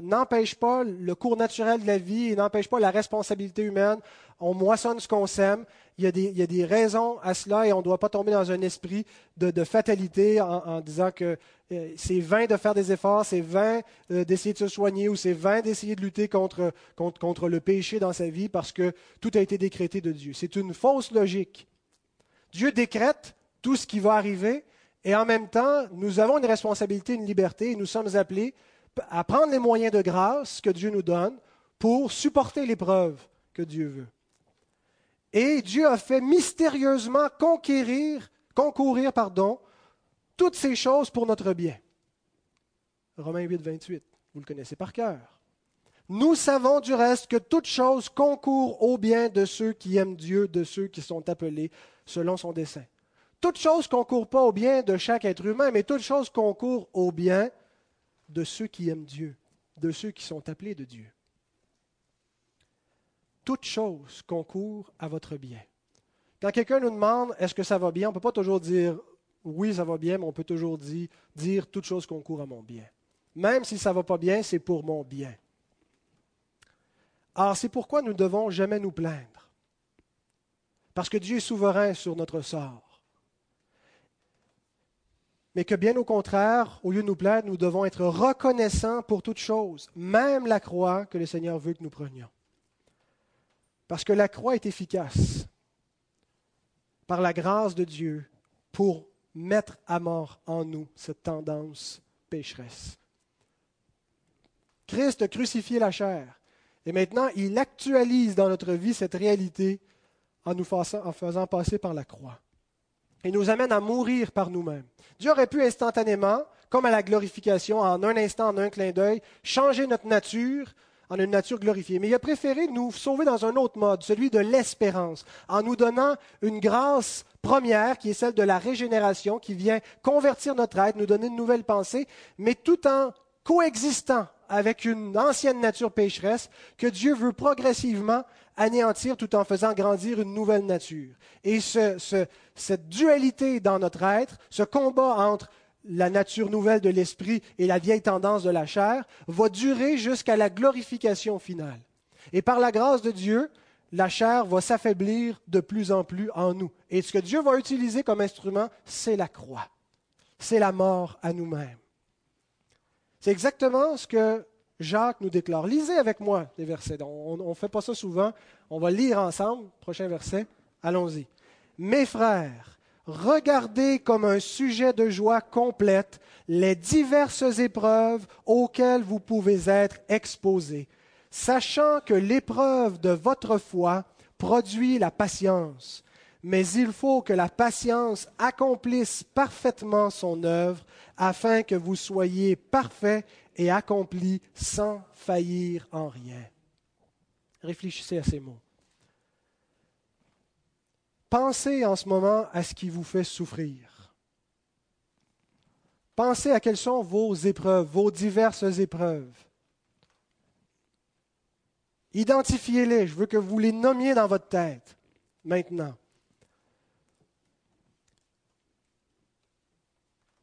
A: n'empêchent pas le cours naturel de la vie, ils n'empêchent pas la responsabilité humaine. On moissonne ce qu'on sème. Il y, a des, raisons à cela et on ne doit pas tomber dans un esprit de, fatalité en, disant que euh, c'est vain de faire des efforts, c'est vain euh, d'essayer de se soigner ou c'est vain d'essayer de lutter contre, contre le péché dans sa vie parce que tout a été décrété de Dieu. C'est une fausse logique. Dieu décrète tout ce qui va arriver, et en même temps, nous avons une responsabilité, une liberté, et nous sommes appelés à prendre les moyens de grâce que Dieu nous donne pour supporter l'épreuve que Dieu veut. Et Dieu a fait mystérieusement conquérir, concourir pardon, toutes ces choses pour notre bien. Romains 8, 28, vous le connaissez par cœur. Nous savons du reste que toute chose concourt au bien de ceux qui aiment Dieu, de ceux qui sont appelés selon son dessein. Toute chose concourt pas au bien de chaque être humain, mais toute chose concourt au bien de ceux qui aiment Dieu, de ceux qui sont appelés de Dieu. Toute chose concourt à votre bien. Quand quelqu'un nous demande est-ce que ça va bien, on ne peut pas toujours dire oui, ça va bien, mais on peut toujours dire, dire toute chose concourt à mon bien. Même si ça ne va pas bien, c'est pour mon bien. Alors c'est pourquoi nous ne devons jamais nous plaindre. Parce que Dieu est souverain sur notre sort mais que bien au contraire, au lieu de nous plaindre, nous devons être reconnaissants pour toute chose, même la croix que le Seigneur veut que nous prenions. Parce que la croix est efficace par la grâce de Dieu pour mettre à mort en nous cette tendance pécheresse. Christ a crucifié la chair et maintenant il actualise dans notre vie cette réalité en nous faisant, passer par la croix et nous amène à mourir par nous-mêmes. Dieu aurait pu instantanément, comme à la glorification, en un instant, en un clin d'œil, changer notre nature en une nature glorifiée. Mais il a préféré nous sauver dans un autre mode, celui de l'espérance, en nous donnant une grâce première, qui est celle de la régénération, qui vient convertir notre être, nous donner une nouvelle pensée, mais tout en coexistant avec une ancienne nature pécheresse que Dieu veut progressivement anéantir tout en faisant grandir une nouvelle nature. Et cette dualité dans notre être, ce combat entre la nature nouvelle de l'esprit et la vieille tendance de la chair, va durer jusqu'à la glorification finale. Et par la grâce de Dieu, la chair va s'affaiblir de plus en plus en nous. Et ce que Dieu va utiliser comme instrument, c'est la croix. C'est la mort à nous-mêmes. C'est exactement ce que Jacques nous déclare. Lisez avec moi les versets. On ne fait pas ça souvent. On va lire ensemble. Prochain verset. Allons-y. Mes frères, regardez comme un sujet de joie complète les diverses épreuves auxquelles vous pouvez être exposés, sachant que l'épreuve de votre foi produit la patience. Mais il faut que la patience accomplisse parfaitement son œuvre, afin que vous soyez parfaits et accompli sans faillir en rien. Réfléchissez à ces mots. Pensez en ce moment à ce qui vous fait souffrir. Pensez à quelles sont vos épreuves, vos diverses épreuves. Identifiez-les. Je veux que vous les nommiez dans votre tête maintenant.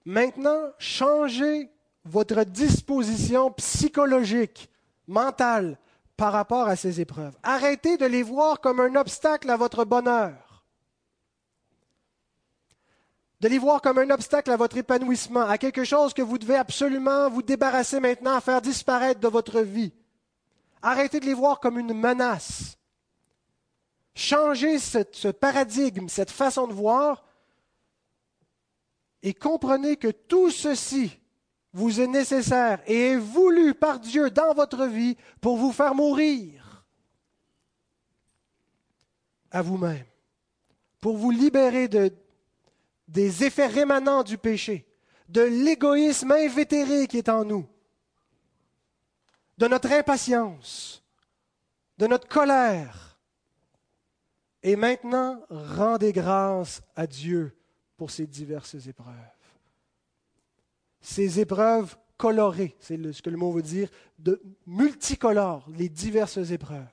A: Maintenant, changez votre disposition psychologique, mentale, par rapport à ces épreuves. Arrêtez de les voir comme un obstacle à votre bonheur. De les voir comme un obstacle à votre épanouissement, à quelque chose que vous devez absolument vous débarrasser maintenant, faire disparaître de votre vie. Arrêtez de les voir comme une menace. Changez ce, ce paradigme, cette façon de voir, et comprenez que tout ceci vous est nécessaire et est voulu par Dieu dans votre vie pour vous faire mourir à vous-même, pour vous libérer de, des effets rémanents du péché, de l'égoïsme invétéré qui est en nous, de notre impatience, de notre colère. Et maintenant, rendez grâce à Dieu pour ces diverses épreuves. Ces épreuves colorées, c'est ce que le mot veut dire, de multicolores, les diverses épreuves.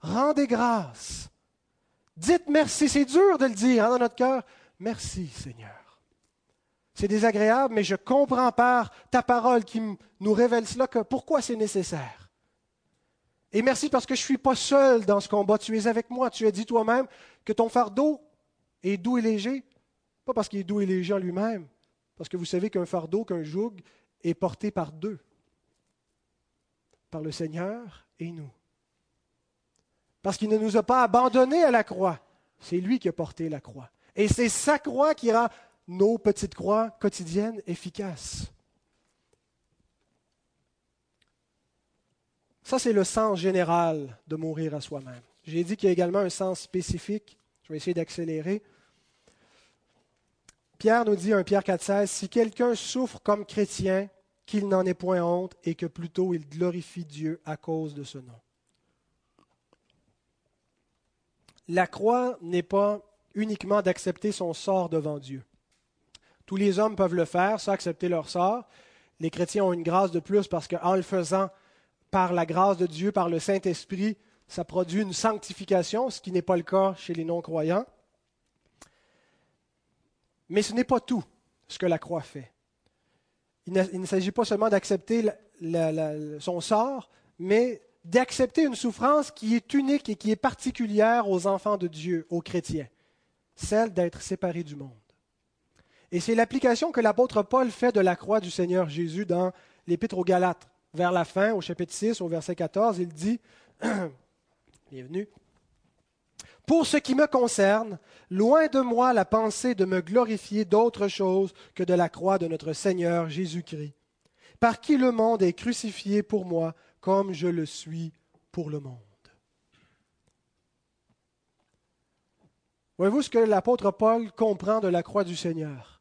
A: Rendez grâce. Dites merci. C'est dur de le dire hein, dans notre cœur. Merci, Seigneur. C'est désagréable, mais je comprends par ta parole qui nous révèle cela que pourquoi c'est nécessaire. Et merci parce que je ne suis pas seul dans ce combat. Tu es avec moi. Tu as dit toi-même que ton fardeau est doux et léger. Pas parce qu'il est doux et léger lui-même, parce que vous savez qu'un fardeau, qu'un joug est porté par deux, par le Seigneur et nous. Parce qu'il ne nous a pas abandonnés à la croix. C'est lui qui a porté la croix. Et c'est sa croix qui rend nos petites croix quotidiennes efficaces. Ça, c'est le sens général de mourir à soi-même. J'ai dit qu'il y a également un sens spécifique. Je vais essayer d'accélérer. Pierre nous dit, un Pierre 4,16, si quelqu'un souffre comme chrétien, qu'il n'en ait point honte et que plutôt il glorifie Dieu à cause de ce nom. La croix n'est pas uniquement d'accepter son sort devant Dieu. Tous les hommes peuvent le faire, ça, accepter leur sort. Les chrétiens ont une grâce de plus parce qu'en le faisant par la grâce de Dieu, par le Saint-Esprit, ça produit une sanctification, ce qui n'est pas le cas chez les non-croyants. Mais ce n'est pas tout ce que la croix fait. Il ne, s'agit pas seulement d'accepter son sort, mais d'accepter une souffrance qui est unique et qui est particulière aux enfants de Dieu, aux chrétiens celle d'être séparé du monde. Et c'est l'application que l'apôtre Paul fait de la croix du Seigneur Jésus dans l'Épître aux Galates. Vers la fin, au chapitre 6, au verset 14, il dit, Bienvenue. Pour ce qui me concerne, loin de moi la pensée de me glorifier d'autre chose que de la croix de notre Seigneur Jésus-Christ, par qui le monde est crucifié pour moi comme je le suis pour le monde. Voyez-vous ce que l'apôtre Paul comprend de la croix du Seigneur?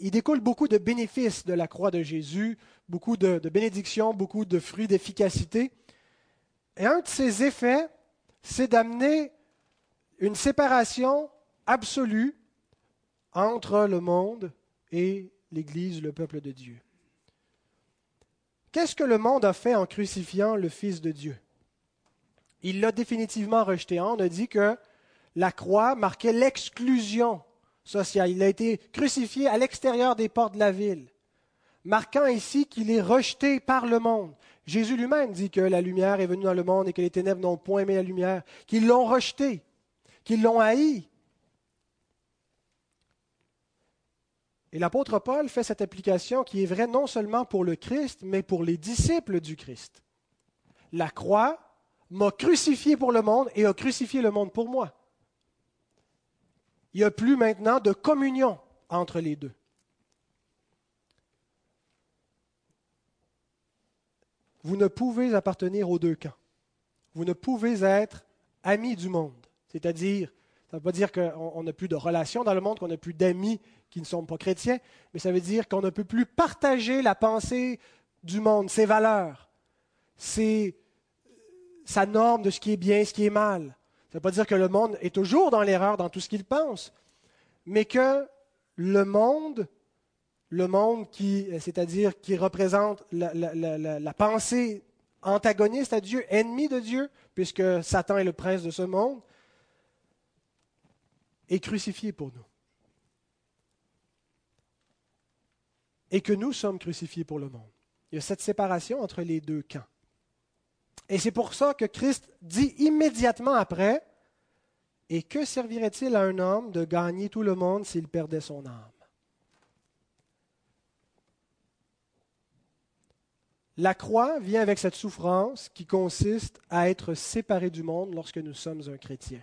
A: Il, découle beaucoup de bénéfices de la croix de Jésus, beaucoup de, de bénédictions, beaucoup de fruits d'efficacité. Et un de ses effets, c'est d'amener une séparation absolue entre le monde et l'Église, le peuple de Dieu. Qu'est-ce que le monde a fait en crucifiant le Fils de Dieu? Il l'a définitivement rejeté. On a dit que la croix marquait l'exclusion sociale. Il a été crucifié à l'extérieur des portes de la ville, marquant ici qu'il est rejeté par le monde. Jésus lui-même dit que la lumière est venue dans le monde et que les ténèbres n'ont point aimé la lumière, qu'ils l'ont rejeté, qu'ils l'ont haï. Et l'apôtre Paul fait cette application qui est vraie non seulement pour le Christ, mais pour les disciples du Christ. La croix m'a crucifié pour le monde et a crucifié le monde pour moi il n'y a plus maintenant de communion entre les deux. Vous ne pouvez appartenir aux deux camps. Vous ne pouvez être amis du monde. C'est-à-dire, ça ne veut pas dire qu'on n'a plus de relations dans le monde, qu'on n'a plus d'amis qui ne sont pas chrétiens, mais ça veut dire qu'on ne peut plus partager la pensée du monde, ses valeurs, sa norme de ce qui est bien, ce qui est mal. Ça ne veut pas dire que le monde est toujours dans l'erreur dans tout ce qu'il pense, mais que le monde, le monde qui, c'est-à-dire qui représente la, la, pensée antagoniste à Dieu, ennemi de Dieu, puisque Satan est le prince de ce monde, est crucifié pour nous. Et que nous sommes crucifiés pour le monde. Il y a cette séparation entre les deux camps. Et c'est pour ça que Christ dit immédiatement après, Et que servirait-il à un homme de gagner tout le monde s'il perdait son âme? La croix vient avec cette souffrance qui consiste à être séparé du monde lorsque nous sommes un chrétien.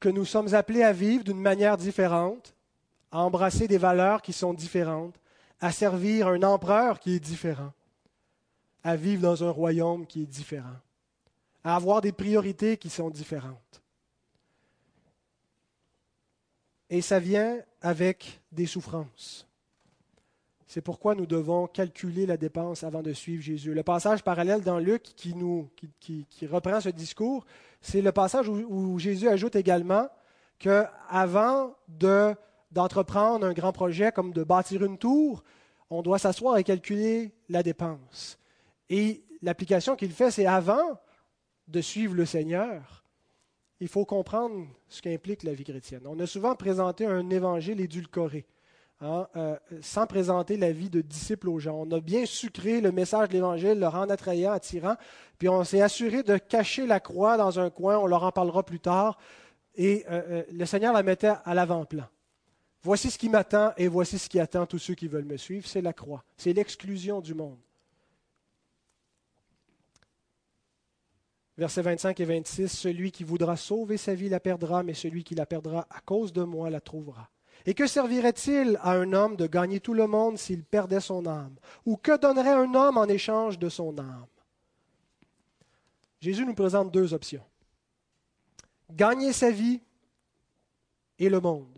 A: que nous sommes appelés à vivre d'une manière différente, à embrasser des valeurs qui sont différentes, à servir un empereur qui est différent, à vivre dans un royaume qui est différent, à avoir des priorités qui sont différentes. Et ça vient avec des souffrances. C'est pourquoi nous devons calculer la dépense avant de suivre Jésus. Le passage parallèle dans Luc qui, nous, reprend ce discours, c'est le passage où, Jésus ajoute également qu'avant de, d'entreprendre un grand projet comme de bâtir une tour, on doit s'asseoir et calculer la dépense. Et l'application qu'il fait, c'est avant de suivre le Seigneur, il faut comprendre ce qu'implique la vie chrétienne. On a souvent présenté un évangile édulcoré. Hein, euh, sans présenter la vie de disciple aux gens. On a bien sucré le message de l'Évangile, le rendre attrayant, attirant, puis on s'est assuré de cacher la croix dans un coin, on leur en parlera plus tard, et euh, euh, le Seigneur la mettait à l'avant-plan. Voici ce qui m'attend et voici ce qui attend tous ceux qui veulent me suivre, c'est la croix, c'est l'exclusion du monde. Versets 25 et 26, Celui qui voudra sauver sa vie la perdra, mais celui qui la perdra à cause de moi la trouvera. Et que servirait-il à un homme de gagner tout le monde s'il perdait son âme? Ou que donnerait un homme en échange de son âme? Jésus nous présente deux options. Gagner sa vie et le monde.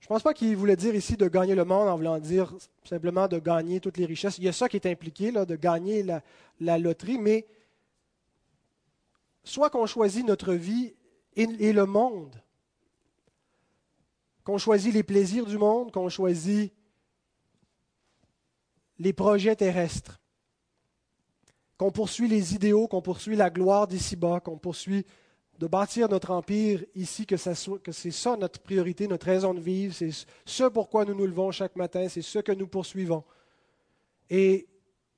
A: Je ne pense pas qu'il voulait dire ici de gagner le monde en voulant dire simplement de gagner toutes les richesses. Il y a ça qui est impliqué, là, de gagner la, la loterie, mais soit qu'on choisit notre vie et le monde, qu'on choisit les plaisirs du monde, qu'on choisit les projets terrestres, qu'on poursuit les idéaux, qu'on poursuit la gloire d'ici-bas, qu'on poursuit de bâtir notre empire ici, que, c'est ça notre priorité, notre raison de vivre, c'est ce pourquoi nous nous levons chaque matin, c'est ce que nous poursuivons. Et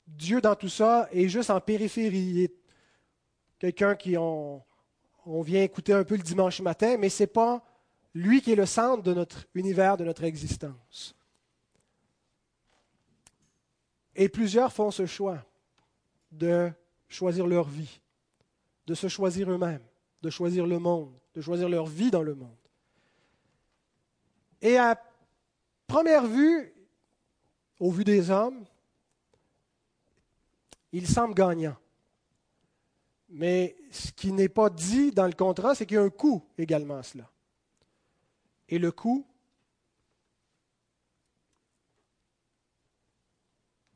A: Dieu dans tout ça est juste en périphérie. Il est quelqu'un qui on, on vient écouter un peu le dimanche matin, mais ce n'est pas lui qui est le centre de notre univers, de notre existence. Et plusieurs font ce choix de choisir leur vie, de se choisir eux-mêmes, de choisir le monde, de choisir leur vie dans le monde. Et à première vue, au vu des hommes, ils semblent gagnants. Mais ce qui n'est pas dit dans le contrat, c'est qu'il y a un coût également à cela. Et le coût,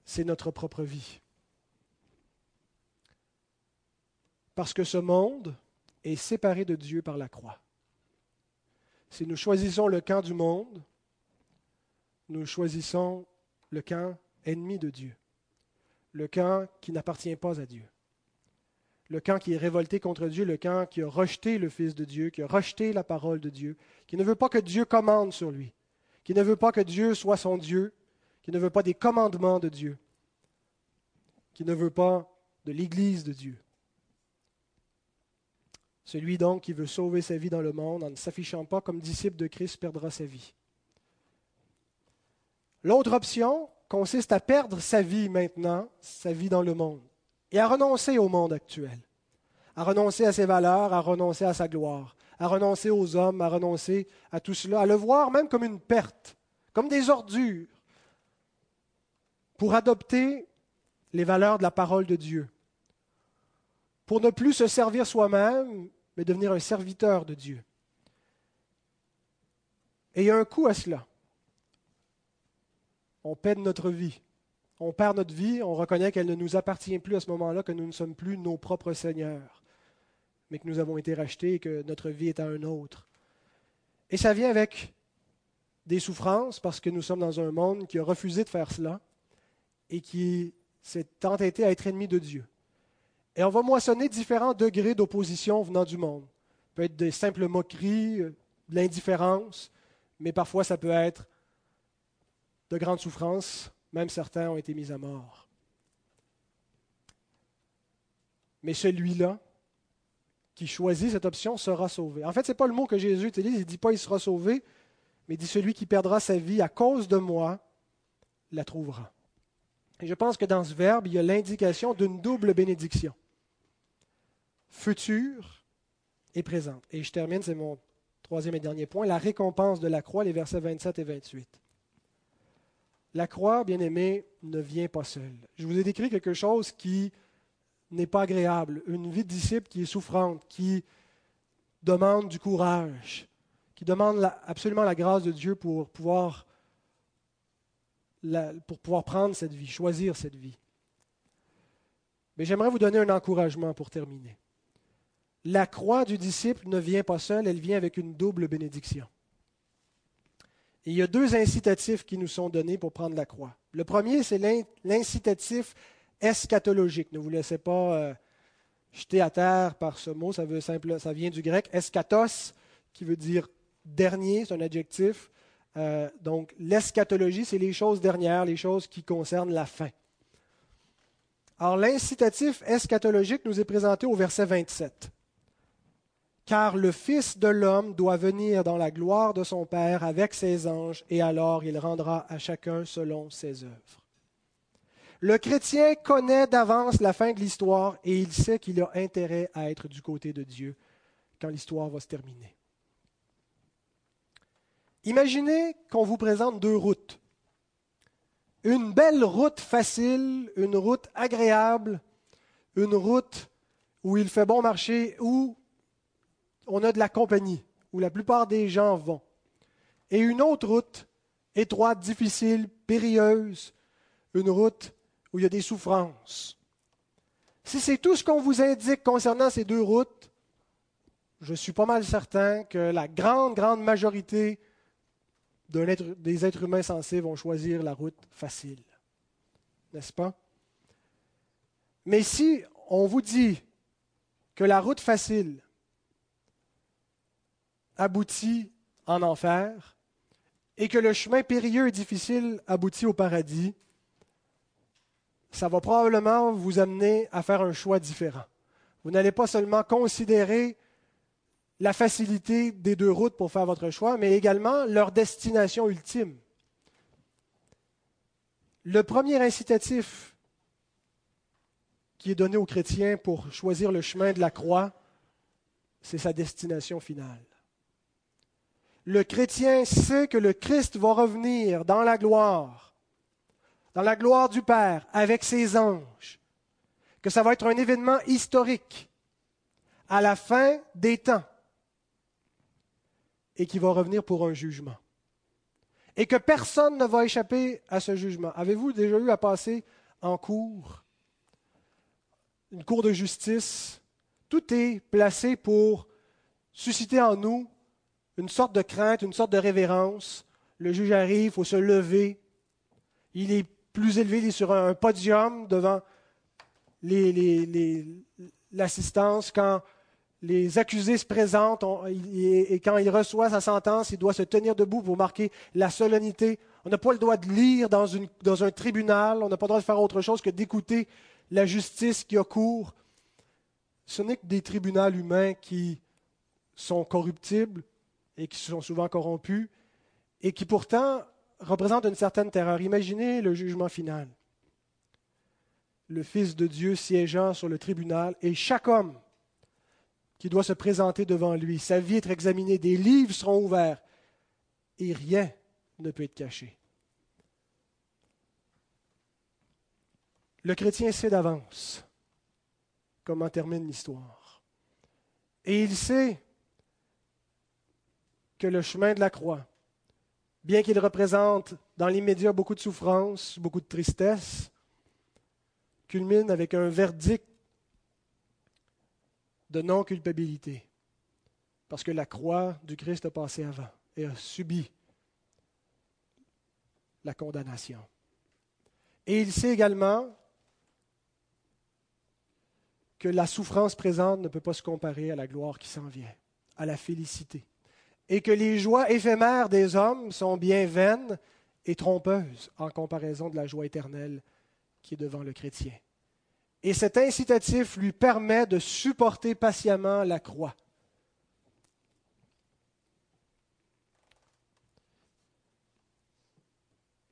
A: c'est notre propre vie. Parce que ce monde est séparé de Dieu par la croix. Si nous choisissons le camp du monde, nous choisissons le camp ennemi de Dieu, le camp qui n'appartient pas à Dieu le camp qui est révolté contre Dieu, le camp qui a rejeté le Fils de Dieu, qui a rejeté la parole de Dieu, qui ne veut pas que Dieu commande sur lui, qui ne veut pas que Dieu soit son Dieu, qui ne veut pas des commandements de Dieu, qui ne veut pas de l'Église de Dieu. Celui donc qui veut sauver sa vie dans le monde en ne s'affichant pas comme disciple de Christ perdra sa vie. L'autre option consiste à perdre sa vie maintenant, sa vie dans le monde et à renoncer au monde actuel, à renoncer à ses valeurs, à renoncer à sa gloire, à renoncer aux hommes, à renoncer à tout cela, à le voir même comme une perte, comme des ordures, pour adopter les valeurs de la parole de Dieu, pour ne plus se servir soi-même, mais devenir un serviteur de Dieu. Et il y a un coût à cela. On paie notre vie on perd notre vie, on reconnaît qu'elle ne nous appartient plus à ce moment-là, que nous ne sommes plus nos propres seigneurs, mais que nous avons été rachetés et que notre vie est à un autre. Et ça vient avec des souffrances parce que nous sommes dans un monde qui a refusé de faire cela et qui s'est entêté à être ennemi de Dieu. Et on va moissonner différents degrés d'opposition venant du monde. Ça peut être des simples moqueries, euh, de l'indifférence, mais parfois ça peut être de grandes souffrances, même certains ont été mis à mort. Mais celui-là, qui choisit cette option, sera sauvé. En fait, ce n'est pas le mot que Jésus utilise. Il ne dit pas il sera sauvé, mais il dit celui qui perdra sa vie à cause de moi la trouvera. Et je pense que dans ce verbe, il y a l'indication d'une double bénédiction. Future et présente. Et je termine, c'est mon troisième et dernier point, la récompense de la croix, les versets 27 et 28. La croix, bien aimé, ne vient pas seule. Je vous ai décrit quelque chose qui n'est pas agréable, une vie de disciple qui est souffrante, qui demande du courage, qui demande absolument la grâce de Dieu pour pouvoir, pour pouvoir prendre cette vie, choisir cette vie. Mais j'aimerais vous donner un encouragement pour terminer. La croix du disciple ne vient pas seule, elle vient avec une double bénédiction. Il y a deux incitatifs qui nous sont donnés pour prendre la croix. Le premier, c'est l'incitatif eschatologique. Ne vous laissez pas euh, jeter à terre par ce mot, ça, vient du grec eschatos, qui veut dire dernier, c'est un adjectif. Euh, donc l'eschatologie, c'est les choses dernières, les choses qui concernent la fin. Alors l'incitatif eschatologique nous est présenté au verset 27 car le Fils de l'homme doit venir dans la gloire de son Père avec ses anges, et alors il rendra à chacun selon ses œuvres. Le chrétien connaît d'avance la fin de l'histoire et il sait qu'il a intérêt à être du côté de Dieu quand l'histoire va se terminer. Imaginez qu'on vous présente deux routes. Une belle route facile, une route agréable, une route où il fait bon marcher, où on a de la compagnie, où la plupart des gens vont. Et une autre route, étroite, difficile, périlleuse, une route où il y a des souffrances. Si c'est tout ce qu'on vous indique concernant ces deux routes, je suis pas mal certain que la grande, grande majorité des êtres humains sensés vont choisir la route facile. N'est-ce pas? Mais si on vous dit que la route facile, aboutit en enfer et que le chemin périlleux et difficile aboutit au paradis, ça va probablement vous amener à faire un choix différent. Vous n'allez pas seulement considérer la facilité des deux routes pour faire votre choix, mais également leur destination ultime. Le premier incitatif qui est donné aux chrétiens pour choisir le chemin de la croix, c'est sa destination finale le chrétien sait que le Christ va revenir dans la gloire, dans la gloire du Père, avec ses anges, que ça va être un événement historique à la fin des temps et qui va revenir pour un jugement. Et que personne ne va échapper à ce jugement. Avez-vous déjà eu à passer en cours, une cour de justice? Tout est placé pour susciter en nous une sorte de crainte, une sorte de révérence. Le juge arrive, il faut se lever. Il est plus élevé, il est sur un podium devant l'assistance. quand les accusés se présentent et, quand il reçoit sa sentence, il doit se tenir debout pour marquer la solennité. On n'a pas le droit de lire dans, dans un tribunal, on n'a pas le droit de faire autre chose que d'écouter la justice qui a cours. Ce n'est que des tribunaux humains qui sont corruptibles, et qui sont souvent corrompus, et qui pourtant représentent une certaine terreur. Imaginez le jugement final. Le Fils de Dieu siégeant sur le tribunal et chaque homme qui doit se présenter devant lui, sa vie être examinée, des livres seront ouverts et rien ne peut être caché. Le chrétien sait d'avance comment termine l'histoire. Et il sait que le chemin de la croix, bien qu'il représente dans l'immédiat beaucoup de souffrance, beaucoup de tristesse, culmine avec un verdict de non-culpabilité, parce que la croix du Christ a passé avant et a subi la condamnation. Et il sait également que la souffrance présente ne peut pas se comparer à la gloire qui s'en vient, à la félicité et que les joies éphémères des hommes sont bien vaines et trompeuses en comparaison de la joie éternelle qui est devant le chrétien. Et cet incitatif lui permet de supporter patiemment la croix.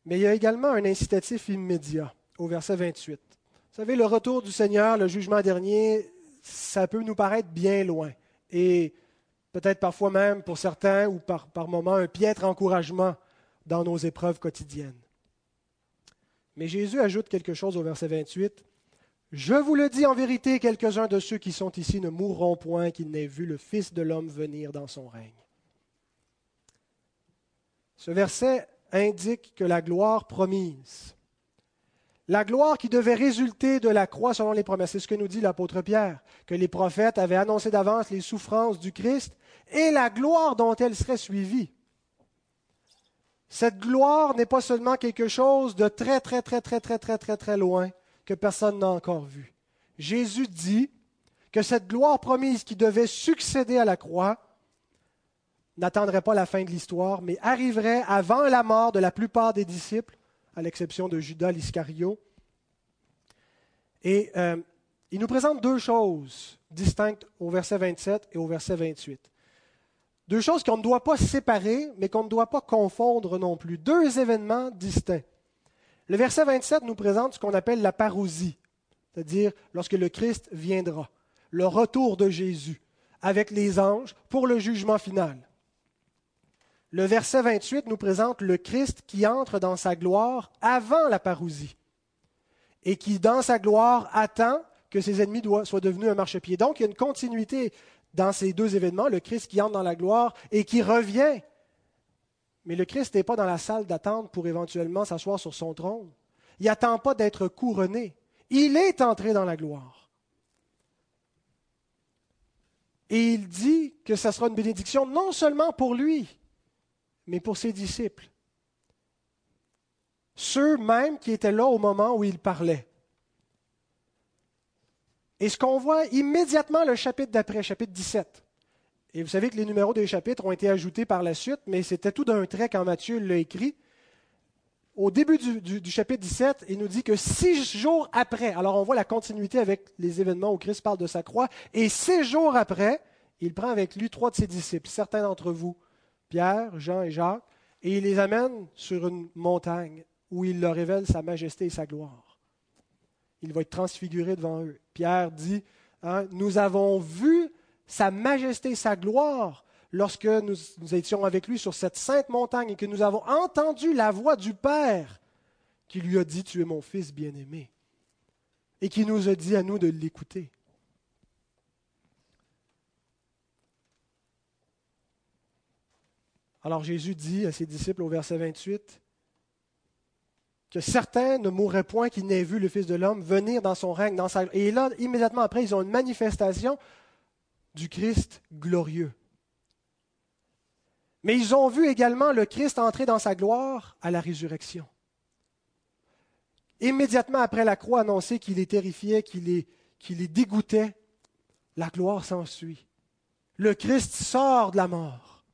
A: Mais il y a également un incitatif immédiat au verset 28. Vous savez, le retour du Seigneur, le jugement dernier, ça peut nous paraître bien loin. Et peut-être parfois même pour certains ou par, moments un piètre encouragement dans nos épreuves quotidiennes. Mais Jésus ajoute quelque chose au verset 28. Je vous le dis en vérité, quelques-uns de ceux qui sont ici ne mourront point qu'ils n'aient vu le Fils de l'homme venir dans son règne. Ce verset indique que la gloire promise, la gloire qui devait résulter de la croix selon les promesses, c'est ce que nous dit l'apôtre Pierre, que les prophètes avaient annoncé d'avance les souffrances du Christ et la gloire dont elle serait suivie. Cette gloire n'est pas seulement quelque chose de très, très, très, très, très, très, très, très loin que personne n'a encore vu. Jésus dit que cette gloire promise qui devait succéder à la croix n'attendrait pas la fin de l'histoire, mais arriverait avant la mort de la plupart des disciples, à l'exception de Judas l'Iscario. Et euh, il nous présente deux choses distinctes au verset 27 et au verset 28. Deux choses qu'on ne doit pas séparer, mais qu'on ne doit pas confondre non plus. Deux événements distincts. Le verset 27 nous présente ce qu'on appelle la parousie, c'est-à-dire lorsque le Christ viendra, le retour de Jésus avec les anges pour le jugement final. Le verset 28 nous présente le Christ qui entre dans sa gloire avant la parousie et qui, dans sa gloire, attend que ses ennemis soient devenus un marchepied. Donc, il y a une continuité dans ces deux événements, le Christ qui entre dans la gloire et qui revient. Mais le Christ n'est pas dans la salle d'attente pour éventuellement s'asseoir sur son trône. Il n'attend pas d'être couronné. Il est entré dans la gloire. Et il dit que ce sera une bénédiction non seulement pour lui, mais pour ses disciples. Ceux mêmes qui étaient là au moment où il parlait. Et ce qu'on voit immédiatement le chapitre d'après, chapitre 17. Et vous savez que les numéros des chapitres ont été ajoutés par la suite, mais c'était tout d'un trait quand Matthieu l'a écrit. Au début du, chapitre 17, il nous dit que six jours après, alors on voit la continuité avec les événements où Christ parle de sa croix, et six jours après, il prend avec lui trois de ses disciples, certains d'entre vous, Pierre, Jean et Jacques, et il les amène sur une montagne où il leur révèle sa majesté et sa gloire il va être transfiguré devant eux. Pierre dit, hein, nous avons vu sa majesté, sa gloire lorsque nous, nous, étions avec lui sur cette sainte montagne et que nous avons entendu la voix du Père qui lui a dit, tu es mon fils bien-aimé, et qui nous a dit à nous de l'écouter. Alors Jésus dit à ses disciples au verset 28, que certains ne mourraient point qu'ils n'aient vu le Fils de l'homme venir dans son règne. Dans sa... Et là, immédiatement après, ils ont une manifestation du Christ glorieux. Mais ils ont vu également le Christ entrer dans sa gloire à la résurrection. Immédiatement après la croix annoncée qu'il est terrifié, qu'il qu'il est dégoûté, la gloire s'ensuit. Le Christ sort de la mort.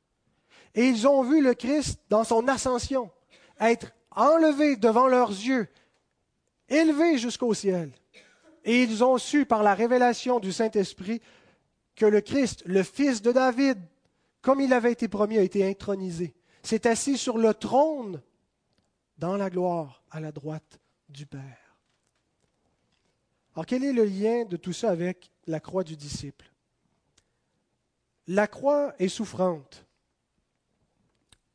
A: Et ils ont vu le Christ dans son ascension être enlevés devant leurs yeux, élevés jusqu'au ciel. Et ils ont su par la révélation du Saint-Esprit que le Christ, le fils de David, comme il avait été promis, a été intronisé. s'est assis sur le trône dans la gloire à la droite du Père. Alors quel est le lien de tout ça avec la croix du disciple? La croix est souffrante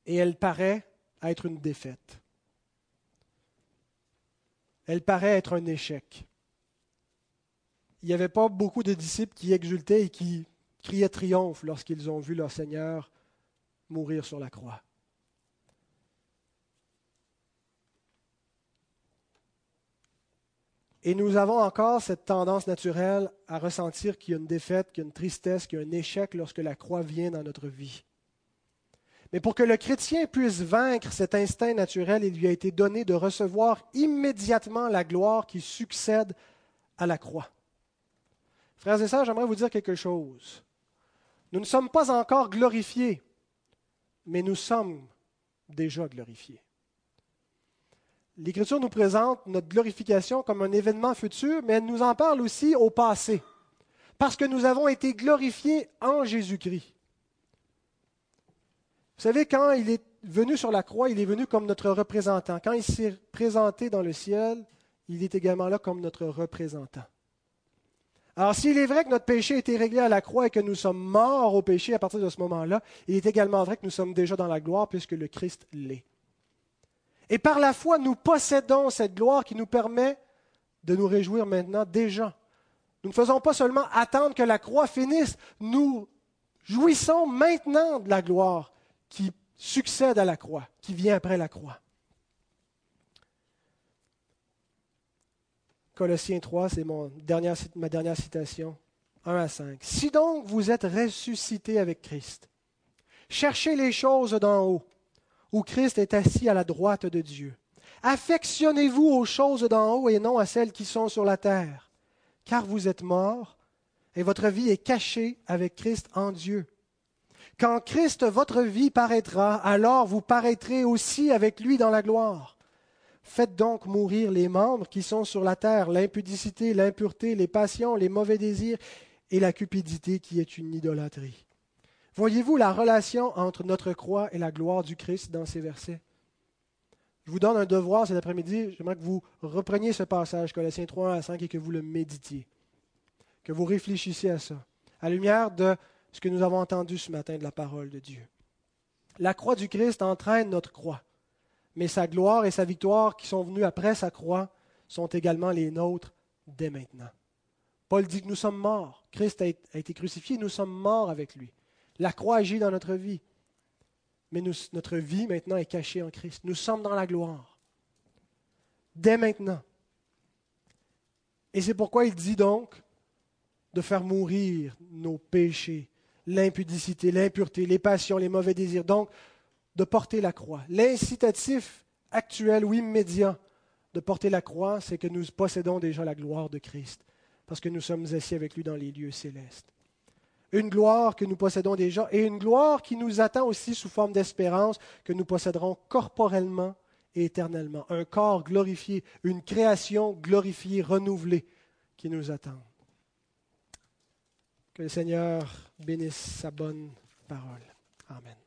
A: et elle paraît être une défaite elle paraît être un échec. Il n'y avait pas beaucoup de disciples qui exultaient et qui criaient triomphe lorsqu'ils ont vu leur Seigneur mourir sur la croix. Et nous avons encore cette tendance naturelle à ressentir qu'il y a une défaite, qu'il y a une tristesse, qu'il y a un échec lorsque la croix vient dans notre vie. Mais pour que le chrétien puisse vaincre cet instinct naturel, il lui a été donné de recevoir immédiatement la gloire qui succède à la croix. Frères et sœurs, j'aimerais vous dire quelque chose. Nous ne sommes pas encore glorifiés, mais nous sommes déjà glorifiés. L'Écriture nous présente notre glorification comme un événement futur, mais elle nous en parle aussi au passé, parce que nous avons été glorifiés en Jésus-Christ. Vous savez, quand il est venu sur la croix, il est venu comme notre représentant. Quand il s'est présenté dans le ciel, il est également là comme notre représentant. Alors, s'il est vrai que notre péché a été réglé à la croix et que nous sommes morts au péché à partir de ce moment-là, il est également vrai que nous sommes déjà dans la gloire puisque le Christ l'est. Et par la foi, nous possédons cette gloire qui nous permet de nous réjouir maintenant déjà. Nous ne faisons pas seulement attendre que la croix finisse, nous jouissons maintenant de la gloire qui succède à la croix, qui vient après la croix. Colossiens 3, c'est mon dernière, ma dernière citation, 1 à 5. Si donc vous êtes ressuscité avec Christ, cherchez les choses d'en haut, où Christ est assis à la droite de Dieu. Affectionnez-vous aux choses d'en haut et non à celles qui sont sur la terre, car vous êtes morts et votre vie est cachée avec Christ en Dieu. Quand Christ, votre vie, paraîtra, alors vous paraîtrez aussi avec lui dans la gloire. Faites donc mourir les membres qui sont sur la terre, l'impudicité, l'impureté, les passions, les mauvais désirs et la cupidité qui est une idolâtrie. Voyez-vous la relation entre notre croix et la gloire du Christ dans ces versets? Je vous donne un devoir cet après-midi. J'aimerais que vous repreniez ce passage, Colossiens 3 à 5, et que vous le méditiez, que vous réfléchissiez à ça, à lumière de ce que nous avons entendu ce matin de la parole de Dieu. La croix du Christ entraîne notre croix, mais sa gloire et sa victoire qui sont venues après sa croix sont également les nôtres dès maintenant. Paul dit que nous sommes morts. Christ a été crucifié, nous sommes morts avec lui. La croix agit dans notre vie, mais notre vie maintenant est cachée en Christ. Nous sommes dans la gloire, dès maintenant. Et c'est pourquoi il dit donc de faire mourir nos péchés l'impudicité, l'impureté, les passions, les mauvais désirs. Donc, de porter la croix. L'incitatif actuel ou immédiat de porter la croix, c'est que nous possédons déjà la gloire de Christ, parce que nous sommes assis avec lui dans les lieux célestes. Une gloire que nous possédons déjà et une gloire qui nous attend aussi sous forme d'espérance que nous posséderons corporellement et éternellement. Un corps glorifié, une création glorifiée, renouvelée qui nous attend. Que le Seigneur bénisse sa bonne parole. Amen.